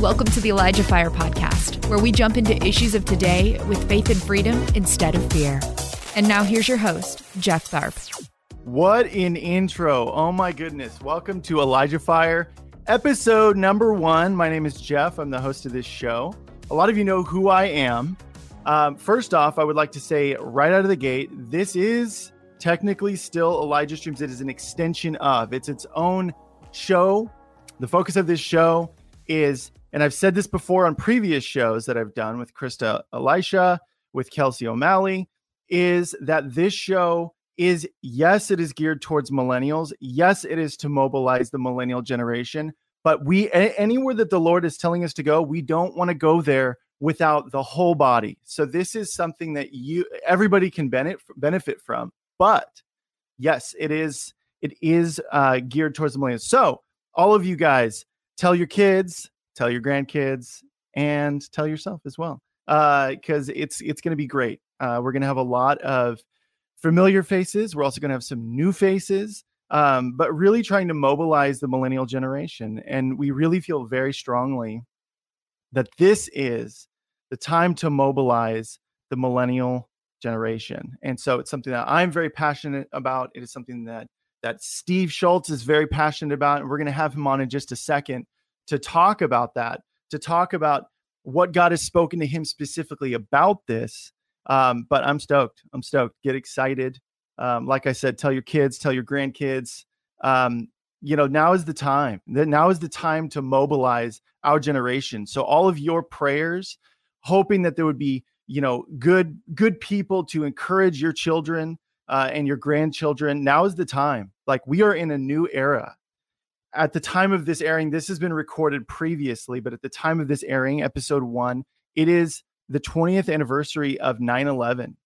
Welcome to the Elijah Fire Podcast, where we jump into issues of today with faith and freedom instead of fear. And now here's your host, Jeff Tharp. What an intro. Oh my goodness. Welcome to Elijah Fire, episode number one. My name is Jeff. I'm the host of this show. A lot of you know who I am. Um, first off, I would like to say right out of the gate, this is technically still Elijah Streams. It is an extension of, it's its own show. The focus of this show is and I've said this before on previous shows that I've done with Krista Elisha, with Kelsey O'Malley, is that this show is yes, it is geared towards millennials. Yes, it is to mobilize the millennial generation. But we anywhere that the Lord is telling us to go, we don't want to go there without the whole body. So this is something that you everybody can benefit benefit from. But yes, it is it is uh, geared towards the millennials. So all of you guys, tell your kids, tell your grandkids, and tell yourself as well, because uh, it's it's going to be great. Uh, we're going to have a lot of familiar faces. We're also going to have some new faces, um, but really trying to mobilize the millennial generation. And we really feel very strongly that this is the time to mobilize the millennial generation. And so it's something that I'm very passionate about. It is something that that Steve Shultz is very passionate about, and we're going to have him on in just a second to talk about that, to talk about what God has spoken to him specifically about this. Um, but I'm stoked. I'm stoked. Get excited. Um, like I said, tell your kids, tell your grandkids. Um, you know, now is the time. Now is the time to mobilize our generation. So all of your prayers, hoping that there would be, you know, good good people to encourage your children uh, and your grandchildren. Now is the time. Like we are in a new era at the time of this airing, this has been recorded previously, but at the time of this airing, episode one, it is the 20th anniversary of 9 11.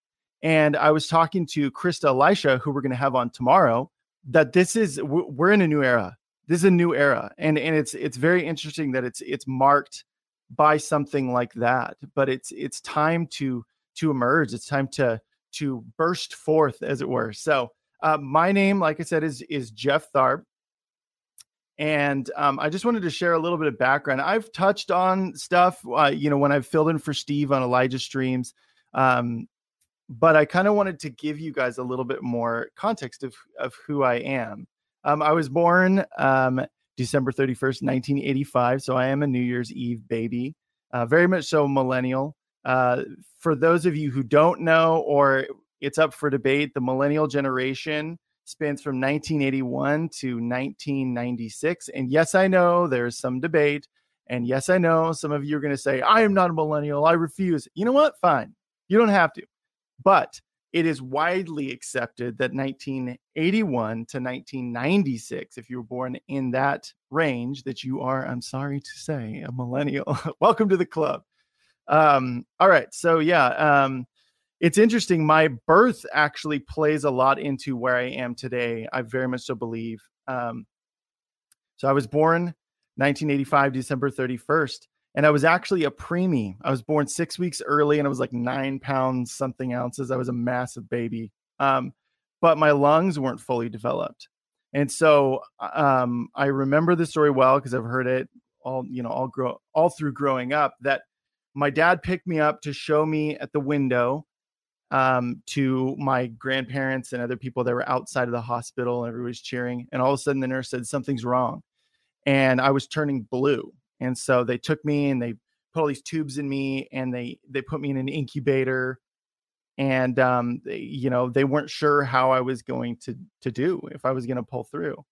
And I was talking to Krista Elisha, who we're going to have on tomorrow, that this is, we're in a new era. This is a new era. And, and it's, it's very interesting that it's, it's marked by something like that, but it's, it's time to, to emerge. It's time to, to burst forth as it were. So, uh, my name, like I said, is, is Jeff Tharp. And um, I just wanted to share a little bit of background. I've touched on stuff, uh, you know, when I've filled in for Steve on Elijah streams, um, but I kind of wanted to give you guys a little bit more context of of who I am. Um, I was born um, December thirty first, nineteen eighty five, so I am a New Year's Eve baby, uh, very much so millennial. Uh, for those of you who don't know, or it's up for debate, the millennial generation spans from 1981 to 1996. And yes, I know there's some debate. And yes, I know some of you are going to say, I am not a millennial. I refuse. You know what? Fine. You don't have to. But it is widely accepted that 1981 to 1996, if you were born in that range, that you are, I'm sorry to say, a millennial. Welcome to the club. Um, all right. So, yeah. Um, it's interesting. My birth actually plays a lot into where I am today. I very much so believe. Um, so I was born 1985, December 31st, and I was actually a preemie. I was born six weeks early, and I was like nine pounds something ounces. I was a massive baby, um, but my lungs weren't fully developed, and so um, I remember the story well because I've heard it all, you know, all grow all through growing up. That my dad picked me up to show me at the window um, to my grandparents and other people that were outside of the hospital and everybody was cheering. And all of a sudden the nurse said, something's wrong. And I was turning blue. And so they took me and they put all these tubes in me and they, they put me in an incubator and um, they, you know they weren't sure how I was going to to do if I was going to pull through.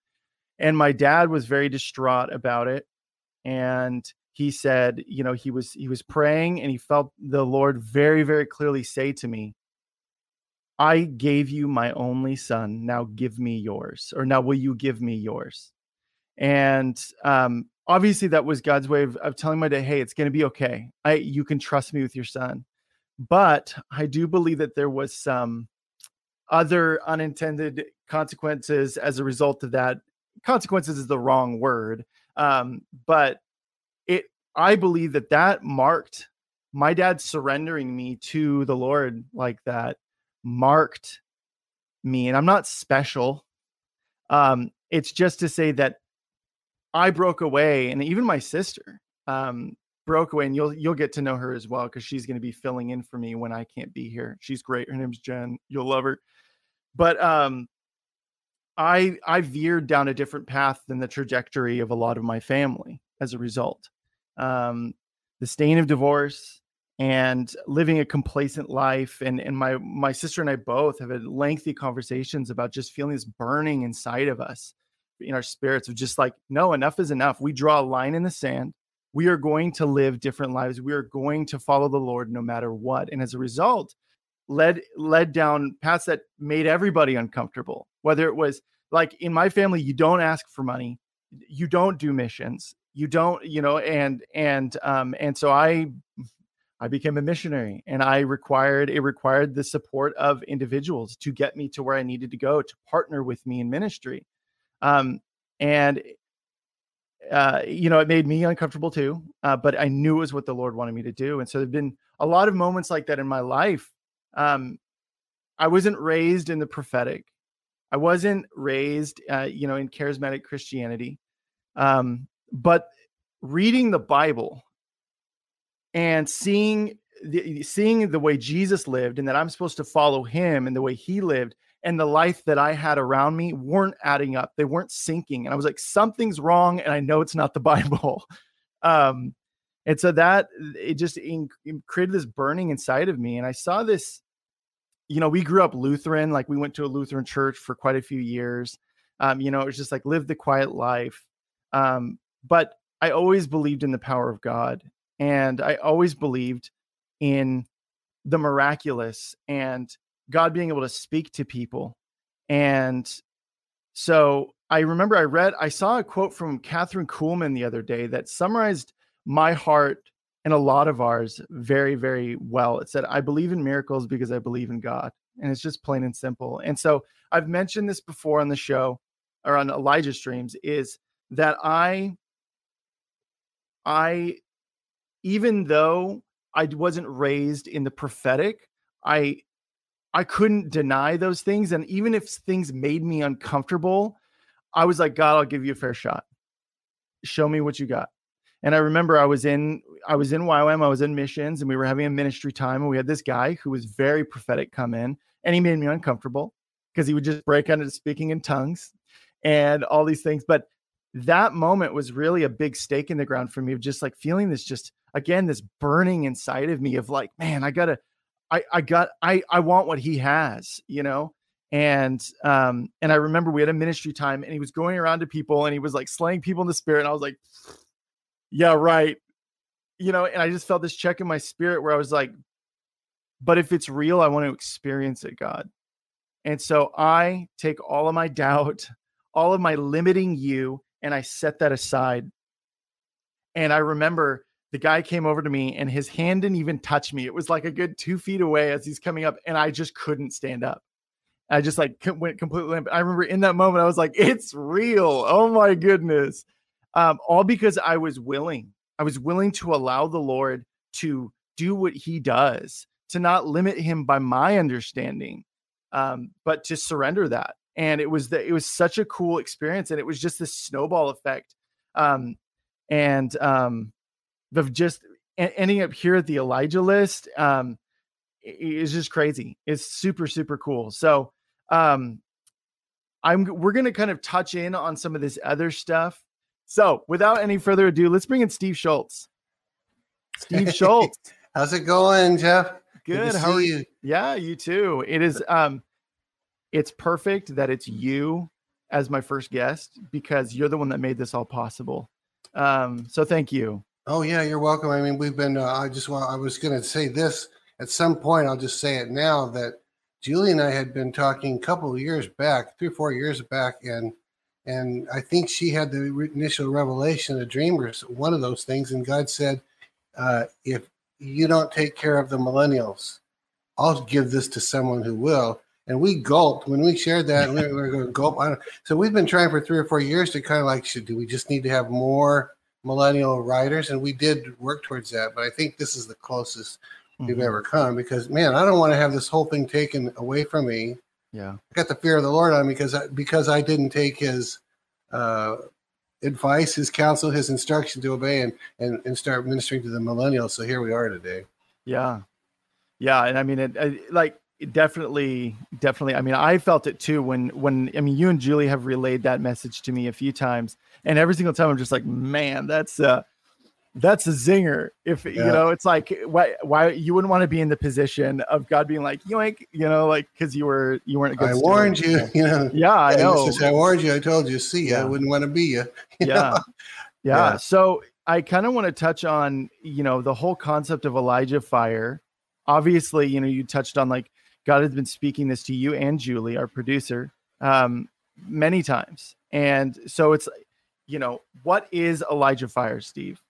And my dad was very distraught about it, and he said, you know, he was he was praying and he felt the Lord very very clearly say to me, I gave you my only son. Now give me yours. Or now will you give me yours? And um, obviously that was God's way of, of telling my dad, hey, it's going to be okay. I you can trust me with your son. But I do believe that there was some other unintended consequences as a result of that. Consequences is the wrong word, um, but it. I believe that that marked my dad surrendering me to the Lord like that marked me and i'm not special um it's just to say that i broke away and even my sister um, broke away, and you'll you'll get to know her as well because she's going to be filling in for me when I can't be here. She's great. Her name's Jen. You'll love her. But um, I I veered down a different path than the trajectory of a lot of my family as a result. Um, the stain of divorce and living a complacent life and and my my sister and I both have had lengthy conversations about just feeling this burning inside of us in our spirits of just like no enough is enough. We draw a line in the sand. We are going to live different lives. We are going to follow the lord no matter what. And as a result led led down paths that made everybody uncomfortable whether it was like in my family you don't ask for money you don't do missions you don't you know and and um and so i i became a missionary and i required it required the support of individuals to get me to where i needed to go to partner with me in ministry um and uh, you know, it made me uncomfortable too. Uh, but I knew it was what the Lord wanted me to do. And so there've been a lot of moments like that in my life. Um, I wasn't raised in the prophetic. I wasn't raised, uh, you know, in charismatic Christianity. Um, but reading the Bible and seeing the, seeing the way Jesus lived and that I'm supposed to follow him and the way he lived and the life that I had around me weren't adding up. They weren't syncing. And I was like, something's wrong. And I know it's not the Bible. um, and so that it just in, created this burning inside of me. And I saw this, you know, we grew up Lutheran, like we went to a Lutheran church for quite a few years. Um, you know, it was just like live the quiet life. Um, but I always believed in the power of God. And I always believed in the miraculous and God being able to speak to people. And so I remember I read, I saw a quote from Kathryn Kuhlman the other day that summarized my heart and a lot of ours very, very well. It said, I believe in miracles because I believe in God. And it's just plain and simple. And so I've mentioned this before on the show or on Elijah streams is that I, I, even though I wasn't raised in the prophetic, I I couldn't deny those things. And even if things made me uncomfortable, I was like, God, I'll give you a fair shot. Show me what you got. And I remember I was in I was in YWAM, I was in missions, and we were having a ministry time, and we had this guy who was very prophetic come in, and he made me uncomfortable because he would just break out into speaking in tongues and all these things. But that moment was really a big stake in the ground for me of just like feeling this just again this burning inside of me of like man i gotta I I got I I want what he has, you know. And um and I remember we had a ministry time and he was going around to people and he was like slaying people in the spirit and I was like yeah, right. You know, and I just felt this check in my spirit where I was like but if it's real, I want to experience it, God. And so I take all of my doubt, all of my limiting you and I set that aside. And I remember the guy came over to me and his hand didn't even touch me. It was like a good two feet away as he's coming up, and I just couldn't stand up. I just like went completely limp. I remember in that moment, I was like, it's real. Oh my goodness. Um, all because I was willing. I was willing to allow the Lord to do what he does, to not limit him by my understanding, um, but to surrender that. And it was that it was such a cool experience. And it was just this snowball effect. Um, and um, of just ending up here at the Elijah list um, is just crazy. It's super super cool. So um, I'm we're gonna kind of touch in on some of this other stuff. So without any further ado, let's bring in Steve Shultz. Steve Shultz. How's it going, Jeff? Good. Good How are you? Yeah, you too. It is um it's perfect that it's you as my first guest because you're the one that made this all possible. Um, so thank you. Oh yeah, you're welcome. I mean, we've been. Uh, I just want. I was going to say this at some point. I'll just say it now that Julie and I had been talking a couple of years back, three or four years back, and and I think she had the initial revelation, a dream, or one of those things, and God said, uh, "If you don't take care of the millennials, I'll give this to someone who will." And we gulped when we shared that. we were going to gulp. So we've been trying for three or four years to kind of like, should do we just need to have more? millennial writers, and we did work towards that. But I think this is the closest mm-hmm. we've ever come because, man, I don't want to have this whole thing taken away from me. Yeah, I got the fear of the Lord on me because I, because I didn't take his uh, advice, his counsel, his instruction to obey and, and, and start ministering to the millennials. So here we are today. Yeah. Yeah. And I mean, it, it like, definitely, definitely. I mean, I felt it too when, when, I mean, you and Julie have relayed that message to me a few times and every single time I'm just like, man, that's, uh, that's a zinger. If yeah. you know, it's like why why you wouldn't want to be in the position of God being like yoink, you know, like because you were you weren't a good. I warned you, you know. Yeah, I know. I warned you. I told you. See, yeah. I wouldn't want to be you. you yeah. yeah, yeah. So I kind of want to touch on you know the whole concept of Elijah fire. Obviously, you know, you touched on like God has been speaking this to you and Julie, our producer, um, many times, and so it's you know what is Elijah fire, Steve?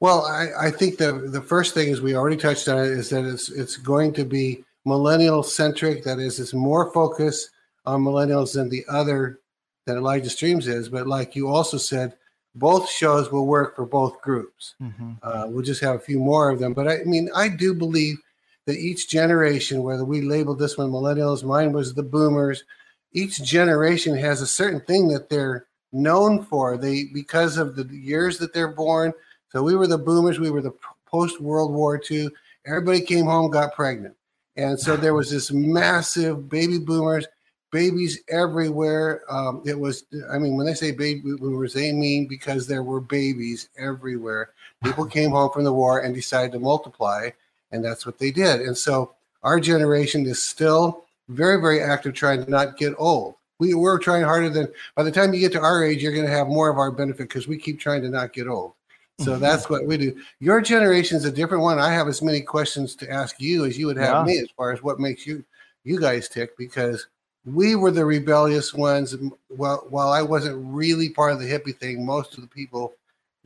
Well, I, I think the the first thing is we already touched on it is that it's it's going to be millennial centric. That is, it's more focus on millennials than the other that Elijah Streams is. But like you also said, both shows will work for both groups. Mm-hmm. Uh, we'll just have a few more of them. But I, I mean, I do believe that each generation, whether we labeled this one millennials, mine was the boomers, each generation has a certain thing that they're known for. They because of the years that they're born, so we were the boomers. We were the post World War II. Everybody came home, got pregnant. And so there was this massive baby boomers, babies everywhere. Um, it was, I mean, when they say baby boomers, they mean because there were babies everywhere. People came home from the war and decided to multiply, and that's what they did. And so our generation is still very, very active trying to not get old. We, we're trying harder than by the time you get to our age, you're going to have more of our benefit because we keep trying to not get old. So mm-hmm. that's what we do. Your generation is a different one. I have as many questions to ask you as you would have yeah. me as far as what makes you you guys tick because we were the rebellious ones. Well, while I wasn't really part of the hippie thing, most of the people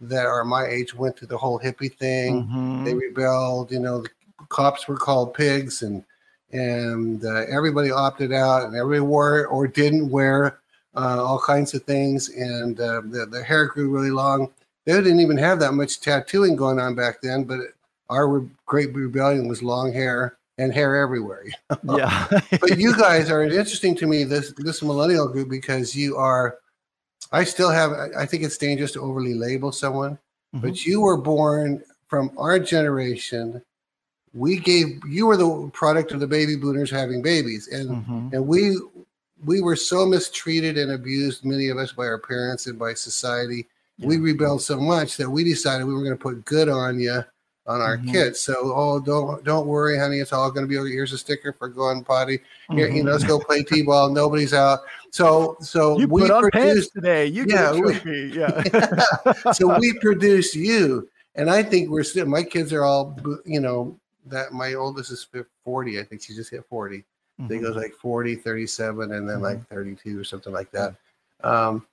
that are my age went through the whole hippie thing. Mm-hmm. They rebelled. You know, the cops were called pigs, and and uh, everybody opted out, and everybody wore or didn't wear uh, all kinds of things, and uh, the the hair grew really long they didn't even have that much tattooing going on back then, but our great rebellion was long hair and hair everywhere. yeah. but you guys are interesting to me, this this millennial group, because you are I still have I think it's dangerous to overly label someone, mm-hmm. but you were born from our generation. We gave you were the product of the baby boomers having babies. And mm-hmm. and we we were so mistreated and abused, many of us by our parents and by society yeah. we rebelled so much that we decided we were going to put good on you on our mm-hmm. kids. So, oh, don't don't worry, honey. It's all going to be okay. Here's a sticker for going potty. Here, mm-hmm. you know, let's go play t-ball. Nobody's out. So, so you we put on produced today. You yeah, we, yeah. so we produced you, and I think we're still. My kids are all, you know, that my oldest is 40. I think she just hit 40. Mm-hmm. They goes like 40, 37, and then mm-hmm. like 32 or something like that. Um,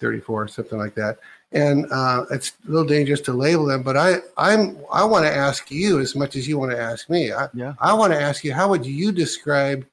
34, something like that. And uh, it's a little dangerous to label them, but I, I'm, I want to ask you as much as you want to ask me. I, yeah. I want to ask you, how would you describe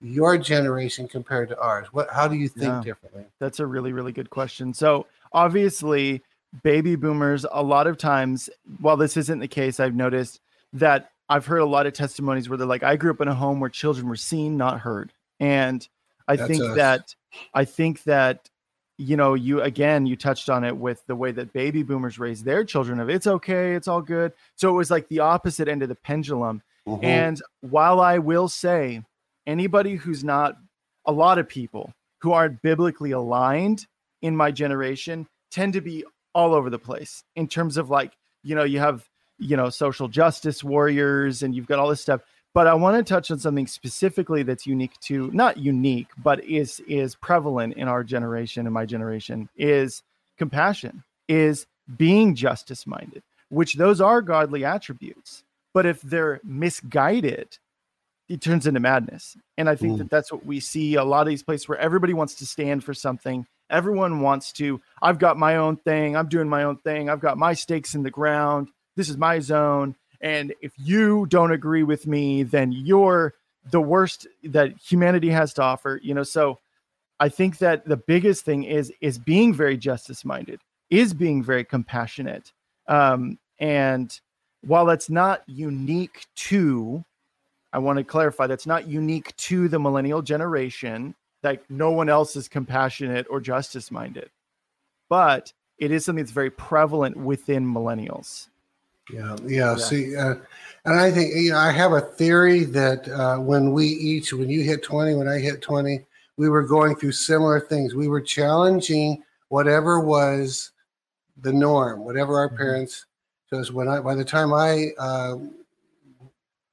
your generation compared to ours? What, how do you think yeah. differently? That's a really, really good question. So obviously, baby boomers, a lot of times, while this isn't the case, I've noticed that I've heard a lot of testimonies where they're like, I grew up in a home where children were seen, not heard. And I That's think us. that I think that you know, you again, you touched on it with the way that baby boomers raise their children of it's okay, it's all good. So it was like the opposite end of the pendulum. Mm-hmm. And while I will say, anybody who's not a lot of people who aren't biblically aligned in my generation tend to be all over the place in terms of like, you know, you have, you know, social justice warriors and you've got all this stuff but I want to touch on something specifically that's unique to not unique, but is is prevalent in our generation and my generation is compassion, is being justice minded, which those are godly attributes. But if they're misguided, it turns into madness. And I think mm. that that's what we see a lot of these places where everybody wants to stand for something. Everyone wants to, I've got my own thing. I'm doing my own thing. I've got my stakes in the ground. This is my zone. And if you don't agree with me, then you're the worst that humanity has to offer. You know, so I think that the biggest thing is is being very justice minded, is being very compassionate. Um, and while that's not unique to, I want to clarify that's not unique to the millennial generation. Like no one else is compassionate or justice minded. but it is something that's very prevalent within millennials. Yeah, yeah. yeah. See, uh, and I think you know, I have a theory that uh, when we each, when you hit twenty, when I hit twenty, we were going through similar things. We were challenging whatever was the norm, whatever our mm-hmm. parents. Because when I, by the time I, uh,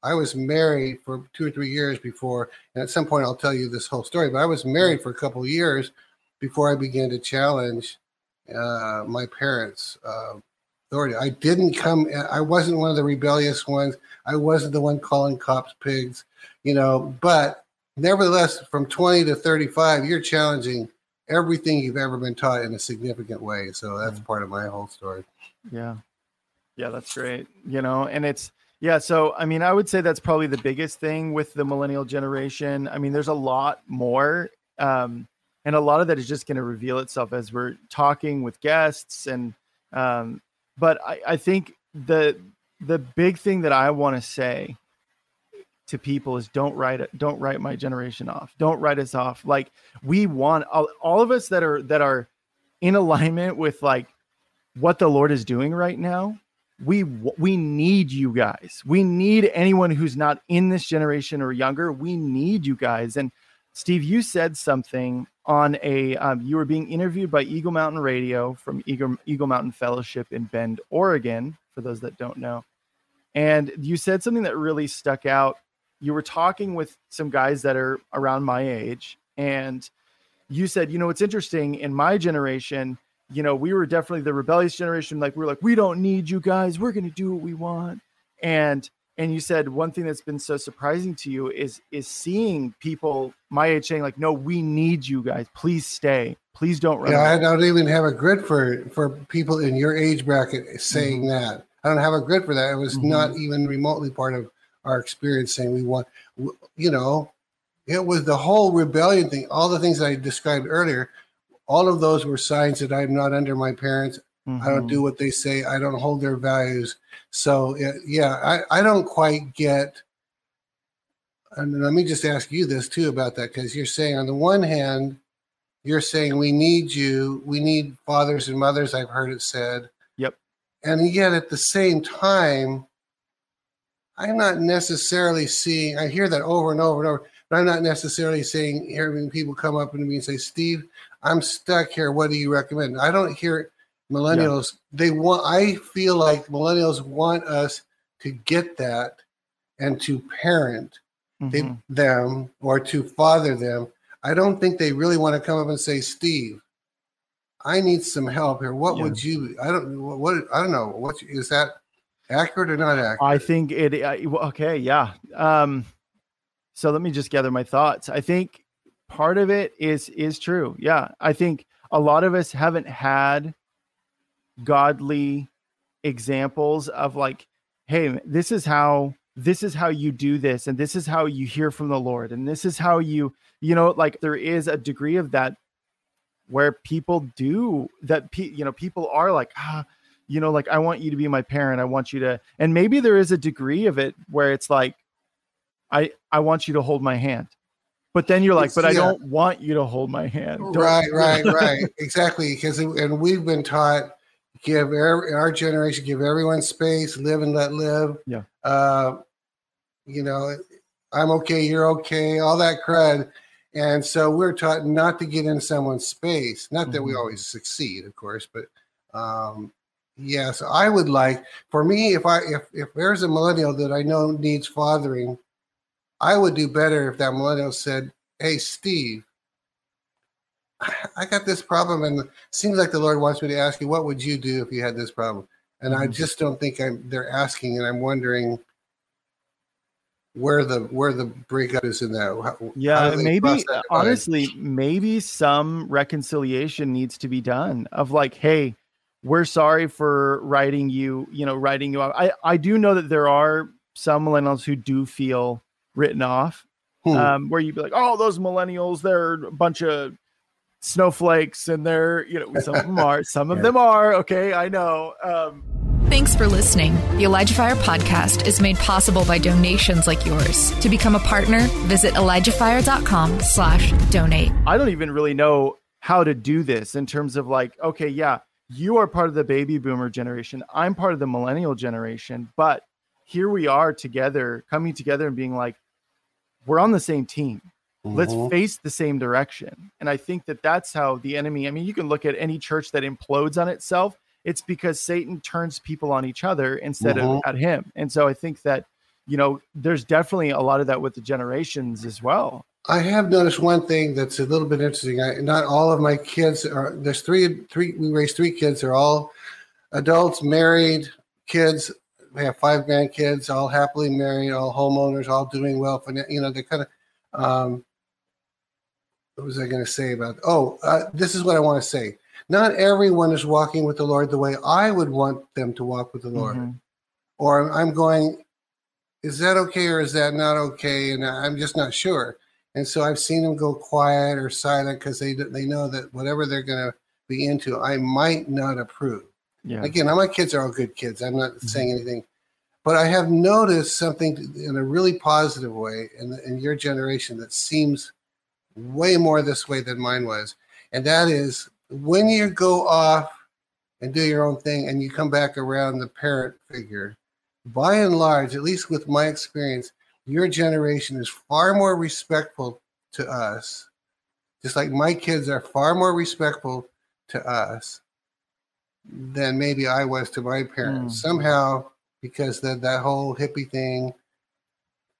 I was married for two or three years before, and at some point I'll tell you this whole story. But I was married for a couple of years before I began to challenge uh, my parents' uh, authority. I didn't come. I wasn't one of the rebellious ones. I wasn't the one calling cops pigs, you know. But nevertheless, from 20 to 35, you're challenging everything you've ever been taught in a significant way. So that's part of my whole story. Yeah. Yeah, that's great. You know, and it's, yeah. So, I mean, I would say that's probably the biggest thing with the millennial generation. I mean, there's a lot more. Um, and a lot of that is just going to reveal itself as we're talking with guests and um, but I, I think the the big thing that i want to say to people is don't write it don't write my generation off. Don't write us off. Like we want all, all of us that are that are in alignment with like what the lord is doing right now we we need you guys. We need anyone who's not in this generation or younger. We need you guys. And steve you said something on a um, you were being interviewed by eagle mountain radio from eagle, eagle mountain fellowship in bend oregon for those that don't know. And you said something that really stuck out. You were talking with some guys that are around my age and you said you know it's interesting in my generation you know we were definitely the rebellious generation like we are like we don't need you guys. We're going to do what we want and and you said one thing that's been so surprising to you is is seeing people my age saying like no we need you guys please stay please don't run yeah away. i don't even have a grid for for people in your age bracket saying mm-hmm. that i don't have a grid for that it was mm-hmm. not even remotely part of our experience saying we want you know it was the whole rebellion thing all the things i described earlier all of those were signs that i'm not under my parents mm-hmm. i don't do mm-hmm. what they say i don't hold their values so yeah i, I don't quite get and let me just ask you this too about that because you're saying on the one hand you're saying we need you we need fathers and mothers i've heard it said yep and yet at the same time I'm not necessarily seeing, I hear that over and over and over, but I'm not necessarily saying, hearing people come up to me and say, Steve, I'm stuck here. What do you recommend? I don't hear millennials. Yeah. They want, I feel like millennials want us to get that and to parent mm-hmm. they, them or to father them. I don't think they really want to come up and say, Steve, I need some help here. What yeah. would you? I don't. What? I don't know. What is that? accurate or not accurate? I think it. okay, yeah. Um, so let me just gather my thoughts. I think part of it is is true. Yeah, I think a lot of us haven't had godly examples of like, hey, this is how this is how you do this, and this is how you hear from the Lord, and this is how you, you know, like there is a degree of that where people do that. Pe- you know, people are like, ah you know like i want you to be my parent i want you to and maybe there is a degree of it where it's like i i want you to hold my hand but then you're like but yeah. i don't want you to hold my hand right right right exactly because and we've been taught give every, our generation give everyone space live and let live. Yeah. Uh you know i'm okay you're okay all that crud. And so we're taught not to get in someone's space. Not that mm-hmm. we always succeed of course but um Yes, I would like for me if I if if there's a millennial that I know needs fathering, I would do better if that millennial said, "Hey, Steve, I got this problem, and it seems like the Lord wants me to ask you, what would you do if you had this problem?" And mm-hmm. I just don't think I'm they're asking, and I'm wondering where the where the breakup is in that. How, yeah, how maybe honestly, maybe some reconciliation needs to be done of like, hey we're sorry for writing you, you know, writing you off. I, I do know that there are some millennials who do feel written off, hmm. um, where you'd be like, oh, those millennials, they're a bunch of snowflakes and they're, you know, some of them are, some of yeah. them are. Okay, I know. Um, Thanks for listening. The Elijah Fire podcast is made possible by donations like yours. To become a partner, visit ElijahFire.com slash donate. I don't even really know how to do this in terms of like, okay, yeah, you are part of the baby boomer generation. I'm part of the millennial generation, but here we are together, coming together and being like, we're on the same team. Mm-hmm. Let's face the same direction. And I think that that's how the enemy, I mean, you can look at any church that implodes on itself. It's because Satan turns people on each other instead mm-hmm. of at him. And so I think that, you know, there's definitely a lot of that with the generations as well. I have noticed one thing that's a little bit interesting. I, not all of my kids are, there's three, three, we raised three kids. They're all adults, married kids. We have five grandkids, all happily married, all homeowners, all doing well. For, you know, they're kind of, um, what was I going to say about? Oh, uh, this is what I want to say. Not everyone is walking with the Lord the way I would want them to walk with the Lord. Mm-hmm. Or I'm going, is that okay or is that not okay? And I'm just not sure. And so I've seen them go quiet or silent because they they know that whatever they're going to be into, I might not approve. Yeah. Again, my kids are all good kids. I'm not mm-hmm. saying anything, but I have noticed something in a really positive way in, in your generation that seems way more this way than mine was. And that is when you go off and do your own thing and you come back around the parent figure, by and large, at least with my experience, your generation is far more respectful to us, just like my kids are far more respectful to us than maybe I was to my parents. Mm. Somehow, because that that whole hippie thing,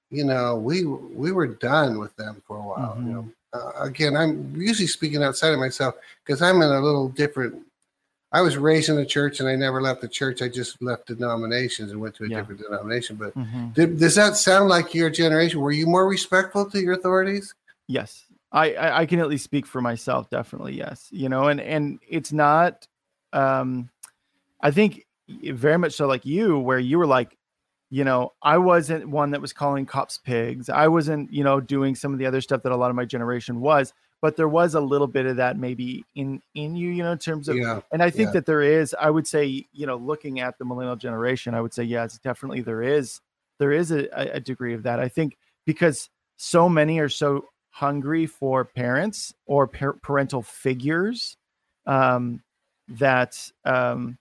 you know, we we were done with them for a while. Mm-hmm. You know, uh, again, I'm usually speaking outside of myself because I'm in a little different. I was raised in a church and I never left the church. I just left denominations and went to a yeah. different denomination. But mm-hmm. did, does that sound like your generation? Were you more respectful to your authorities? Yes, I, I, I can at least speak for myself. Definitely, yes. You know, and and it's not. Um, I think very much so like you, where you were like, you know, I wasn't one that was calling cops pigs. I wasn't, you know, doing some of the other stuff that a lot of my generation was, but there was a little bit of that maybe in in you, you know, in terms of yeah, and I think yeah. that there is, I would say, you know, looking at the millennial generation, I would say, yes, definitely there is there is a, a degree of that. I think because so many are so hungry for parents or par- parental figures um, that um,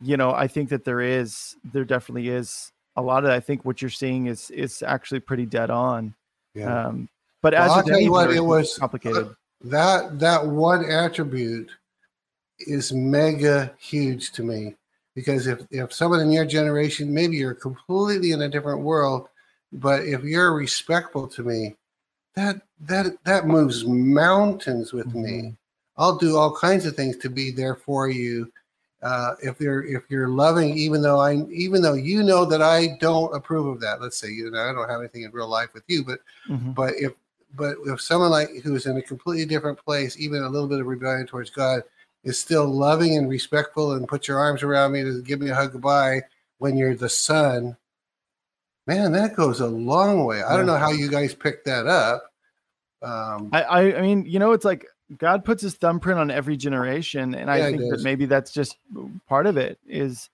you know, I think that there is, there definitely is a lot of. I think what you're seeing is is actually pretty dead on. Yeah. Um, but well, as I'll tell you what, it was complicated. That that one attribute is mega huge to me because if if someone in your generation, maybe you're completely in a different world, but if you're respectful to me, that that that moves mountains with mm-hmm. me. I'll do all kinds of things to be there for you uh, if you're if you're loving, even though I even though you know that I don't approve of that. Let's say you know I don't have anything in real life with you, but mm-hmm. but if but if someone like who's in a completely different place, even a little bit of rebellion towards God, is still loving and respectful and put your arms around me to give me a hug goodbye when you're the son, man, that goes a long way. I don't know how you guys picked that up. Um, I, I I mean, you know, it's like God puts his thumbprint on every generation, and I think that maybe that's just part of it. Is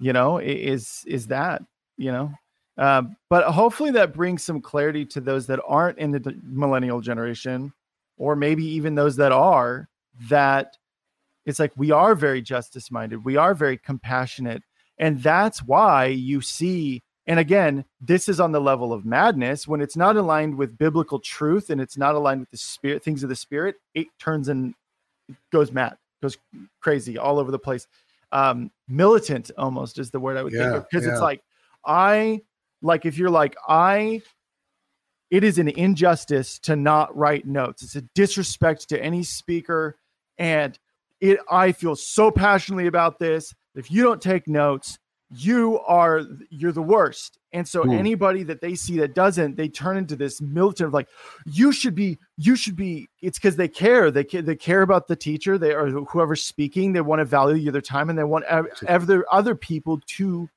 you know is is that you know, uh, but hopefully that brings some clarity to those that aren't in the millennial generation, or maybe even those that are. That it's like we are very justice minded, we are very compassionate, and that's why you see and again, this is on the level of madness. When it's not aligned with biblical truth and it's not aligned with the spirit, things of the spirit, it turns and goes mad, goes crazy all over the place. Um, militant almost is the word I would yeah, think of because yeah. it's like, I like if you're like, I it is an injustice to not write notes. It's a disrespect to any speaker. And it I feel so passionately about this. If you don't take notes, you are you're the worst. And so mm. anybody that they see that doesn't they turn into this militant of like you should be you should be it's because they care. They care they care about the teacher. They or whoever's speaking. They want to value their time and they want other other people to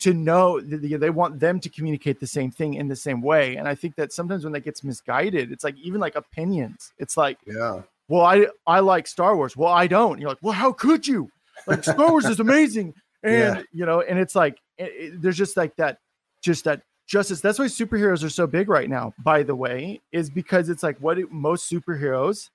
to know that they want them to communicate the same thing in the same way. And i think that sometimes when that gets misguided it's like even like opinions. It's like yeah. Well i i like star wars. Well i don't. You're like well how could you? Like star wars is amazing and yeah. you know and it's like it, it, there's just like that just that justice that's why superheroes are so big right now by the way is because it's like what most superheroes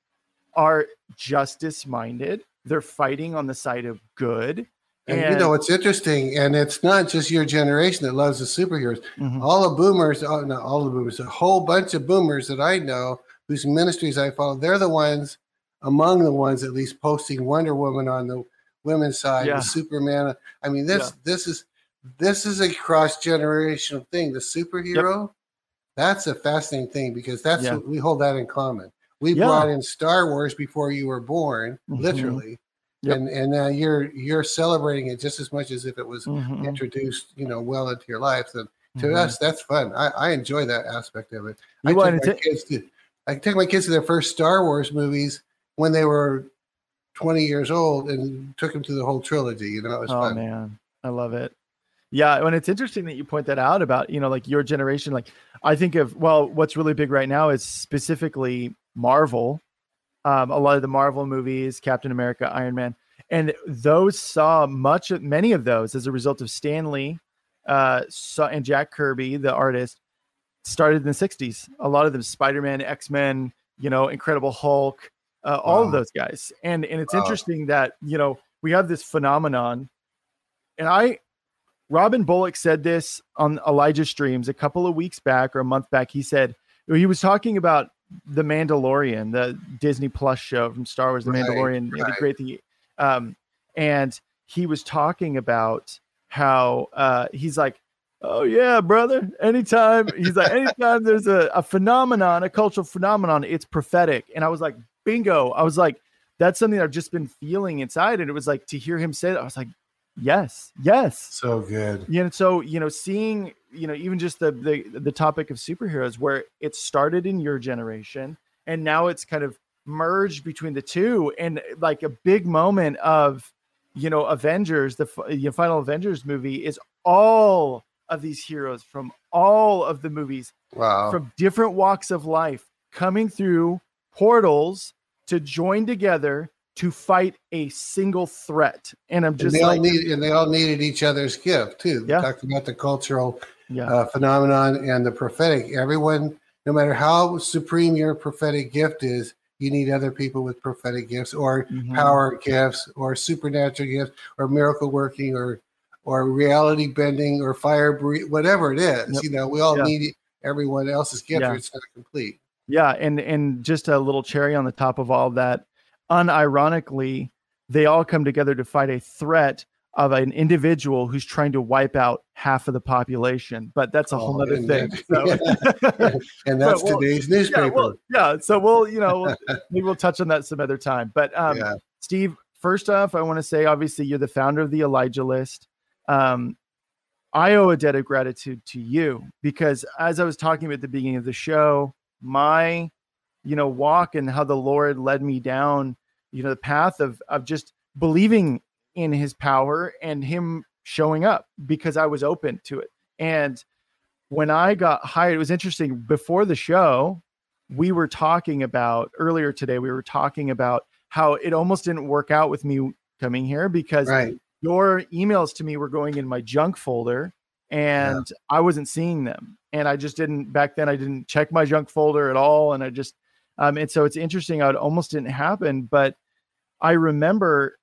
are justice minded. They're fighting on the side of good. And, and, you know it's interesting, and it's not just your generation that loves the superheroes. Mm-hmm. All the boomers, oh, not all the boomers, a whole bunch of boomers that I know whose ministries I follow, they're the ones among the ones at least posting Wonder Woman on the women's side, yeah. Superman. I mean, this yeah. this is this is a cross generational thing. The superhero, yep. that's a fascinating thing because that's yeah. what we hold that in common. We brought in Star Wars before you were born, mm-hmm. literally. Yep. And and uh, you're you're celebrating it just as much as if it was mm-hmm. introduced, you know, well into your life. So to mm-hmm. us, that's fun. I, I enjoy that aspect of it. You I take my kids to I take my kids to their first Star Wars movies when they were 20 years old and took him to the whole trilogy. You know, it was oh fun. man, I love it. Yeah, and it's interesting that you point that out about you know like your generation. Like I think of well, what's really big right now is specifically Marvel um, a lot of the Marvel movies, Captain America, Iron Man, and those saw much, many of those as a result of Stan Lee uh, saw, and Jack Kirby, the artist, started in the '60s. A lot of them, Spider Man, X Men, you know, Incredible Hulk, uh, all of those guys. And and it's wow. interesting that you know we have this phenomenon, and I. Robin Bullock said this on Elijah Streams a couple of weeks back or a month back. He said he was talking about the Mandalorian, the Disney Plus show from Star Wars, The right, Mandalorian, right. the great the um, and he was talking about how uh, he's like, oh yeah, brother. Anytime he's like, anytime there's a, a phenomenon, a cultural phenomenon, it's prophetic. And I was like, bingo. I was like, that's something I've just been feeling inside, and it was like to hear him say that, I was like, yes, yes, so good. Yeah, and so you know, seeing you know even just the the the topic of superheroes where it started in your generation and now it's kind of merged between the two and like a big moment of you know avengers the you know, final avengers movie is all of these heroes from all of the movies wow. from different walks of life coming through portals to join together to fight a single threat. And I'm just and they like, all need and they all needed each other's gift too. Yeah. Talked about the cultural yeah. uh, phenomenon and the prophetic. Everyone, no matter how supreme your prophetic gift is, you need other people with prophetic gifts or mm-hmm. power gifts or supernatural gifts or miracle working or or reality bending or fire breathing, whatever it is. Yep. You know, we all yeah. need everyone else's gift yeah. or it's not complete. Yeah, and and just a little cherry on the top of all of that, unironically, they all come together to fight a threat of an individual who's trying to wipe out half of the population. But that's a oh, whole other thing. So. and that's we'll, today's newspaper. Yeah, well, yeah, So we'll, you know, maybe we'll touch on that some other time. But um, yeah. Steve, first off, I want to say obviously you're the founder of the Elijah List. Um, I owe a debt of gratitude to you because as I was talking at the beginning of the show, my, you know, walk and how the Lord led me down, you know, the path of of just believing in his power and him showing up because I was open to it. And when I got hired, it was interesting. Before the show, we were talking about earlier today, we were talking about how it almost didn't work out with me coming here because right. your emails to me were going in my junk folder and yeah. I wasn't seeing them. And I just didn't back then I didn't check my junk folder at all. And I just um and so it's interesting it almost didn't happen. But I remember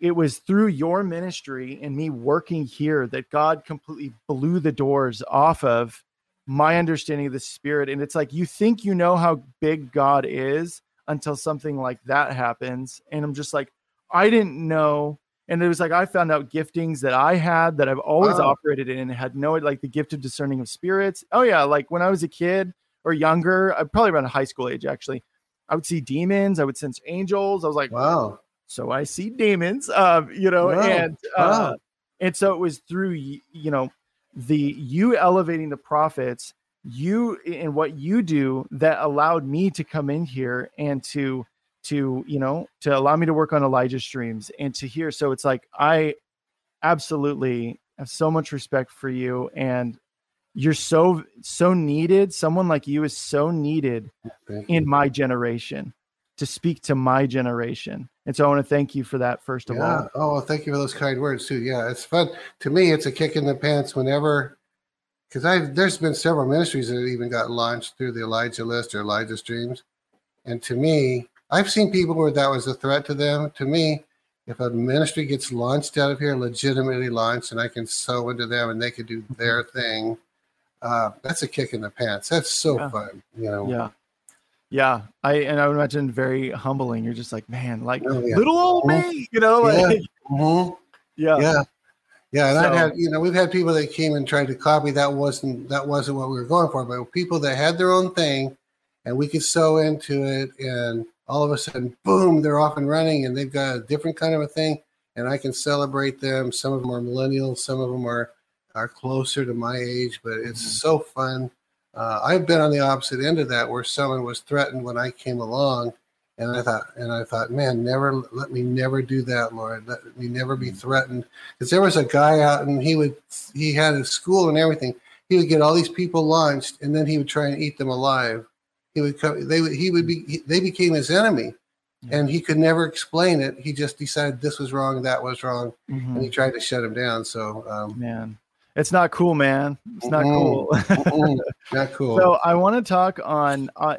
it was through your ministry and me working here that God completely blew the doors off of my understanding of the spirit. And it's like you think you know how big God is until something like that happens. And I'm just like, I didn't know. And it was like I found out giftings that I had that I've always wow. operated in and had no like the gift of discerning of spirits. Oh yeah, like when I was a kid or younger, I probably around a high school age actually, I would see demons, I would sense angels. I was like, wow, so I see demons, uh, you know, wow. and uh, wow. and so it was through you know the you elevating the prophets, you and what you do that allowed me to come in here and to to you know to allow me to work on Elijah streams and to hear. So it's like I absolutely have so much respect for you and you're so so needed someone like you is so needed in my generation to speak to my generation. And so I want to thank you for that, first of yeah. all. Oh, thank you for those kind words, too. Yeah, it's fun. To me, it's a kick in the pants whenever, because I've there's been several ministries that even got launched through the Elijah list or Elijah streams. And to me, I've seen people where that was a threat to them. To me, if a ministry gets launched out of here, legitimately launched, and I can sow into them and they can do their thing, uh, that's a kick in the pants. That's so Yeah. fun, you know. Yeah. Yeah. I and I would imagine very humbling. You're just like, man, like Oh, yeah. little old Mhm. me, you know, Yeah. like Mhm. yeah. yeah yeah and i've had you know we've had people that came and tried to copy that wasn't that wasn't what we were going for but people that had their own thing and we could sow into it and all of a sudden boom they're off and running and they've got a different kind of a thing and i can celebrate them some of them are millennials some of them are are closer to my age but it's Mhm. so fun uh, i've been on the opposite end of that where someone was threatened when i came along and I thought, and I thought, man, never let me never do that, Lord. Let me never be threatened. Because there was a guy out, and he would, he had a school and everything. He would get all these people launched, and then he would try and eat them alive. He would come. They would. He would be. They became his enemy, Yeah. and he could never explain it. He just decided this was wrong, that was wrong, Mhm. and he tried to shut him down. So, um, Man. It's not cool, man. It's not Mhm. cool. not cool. So I want to talk on uh,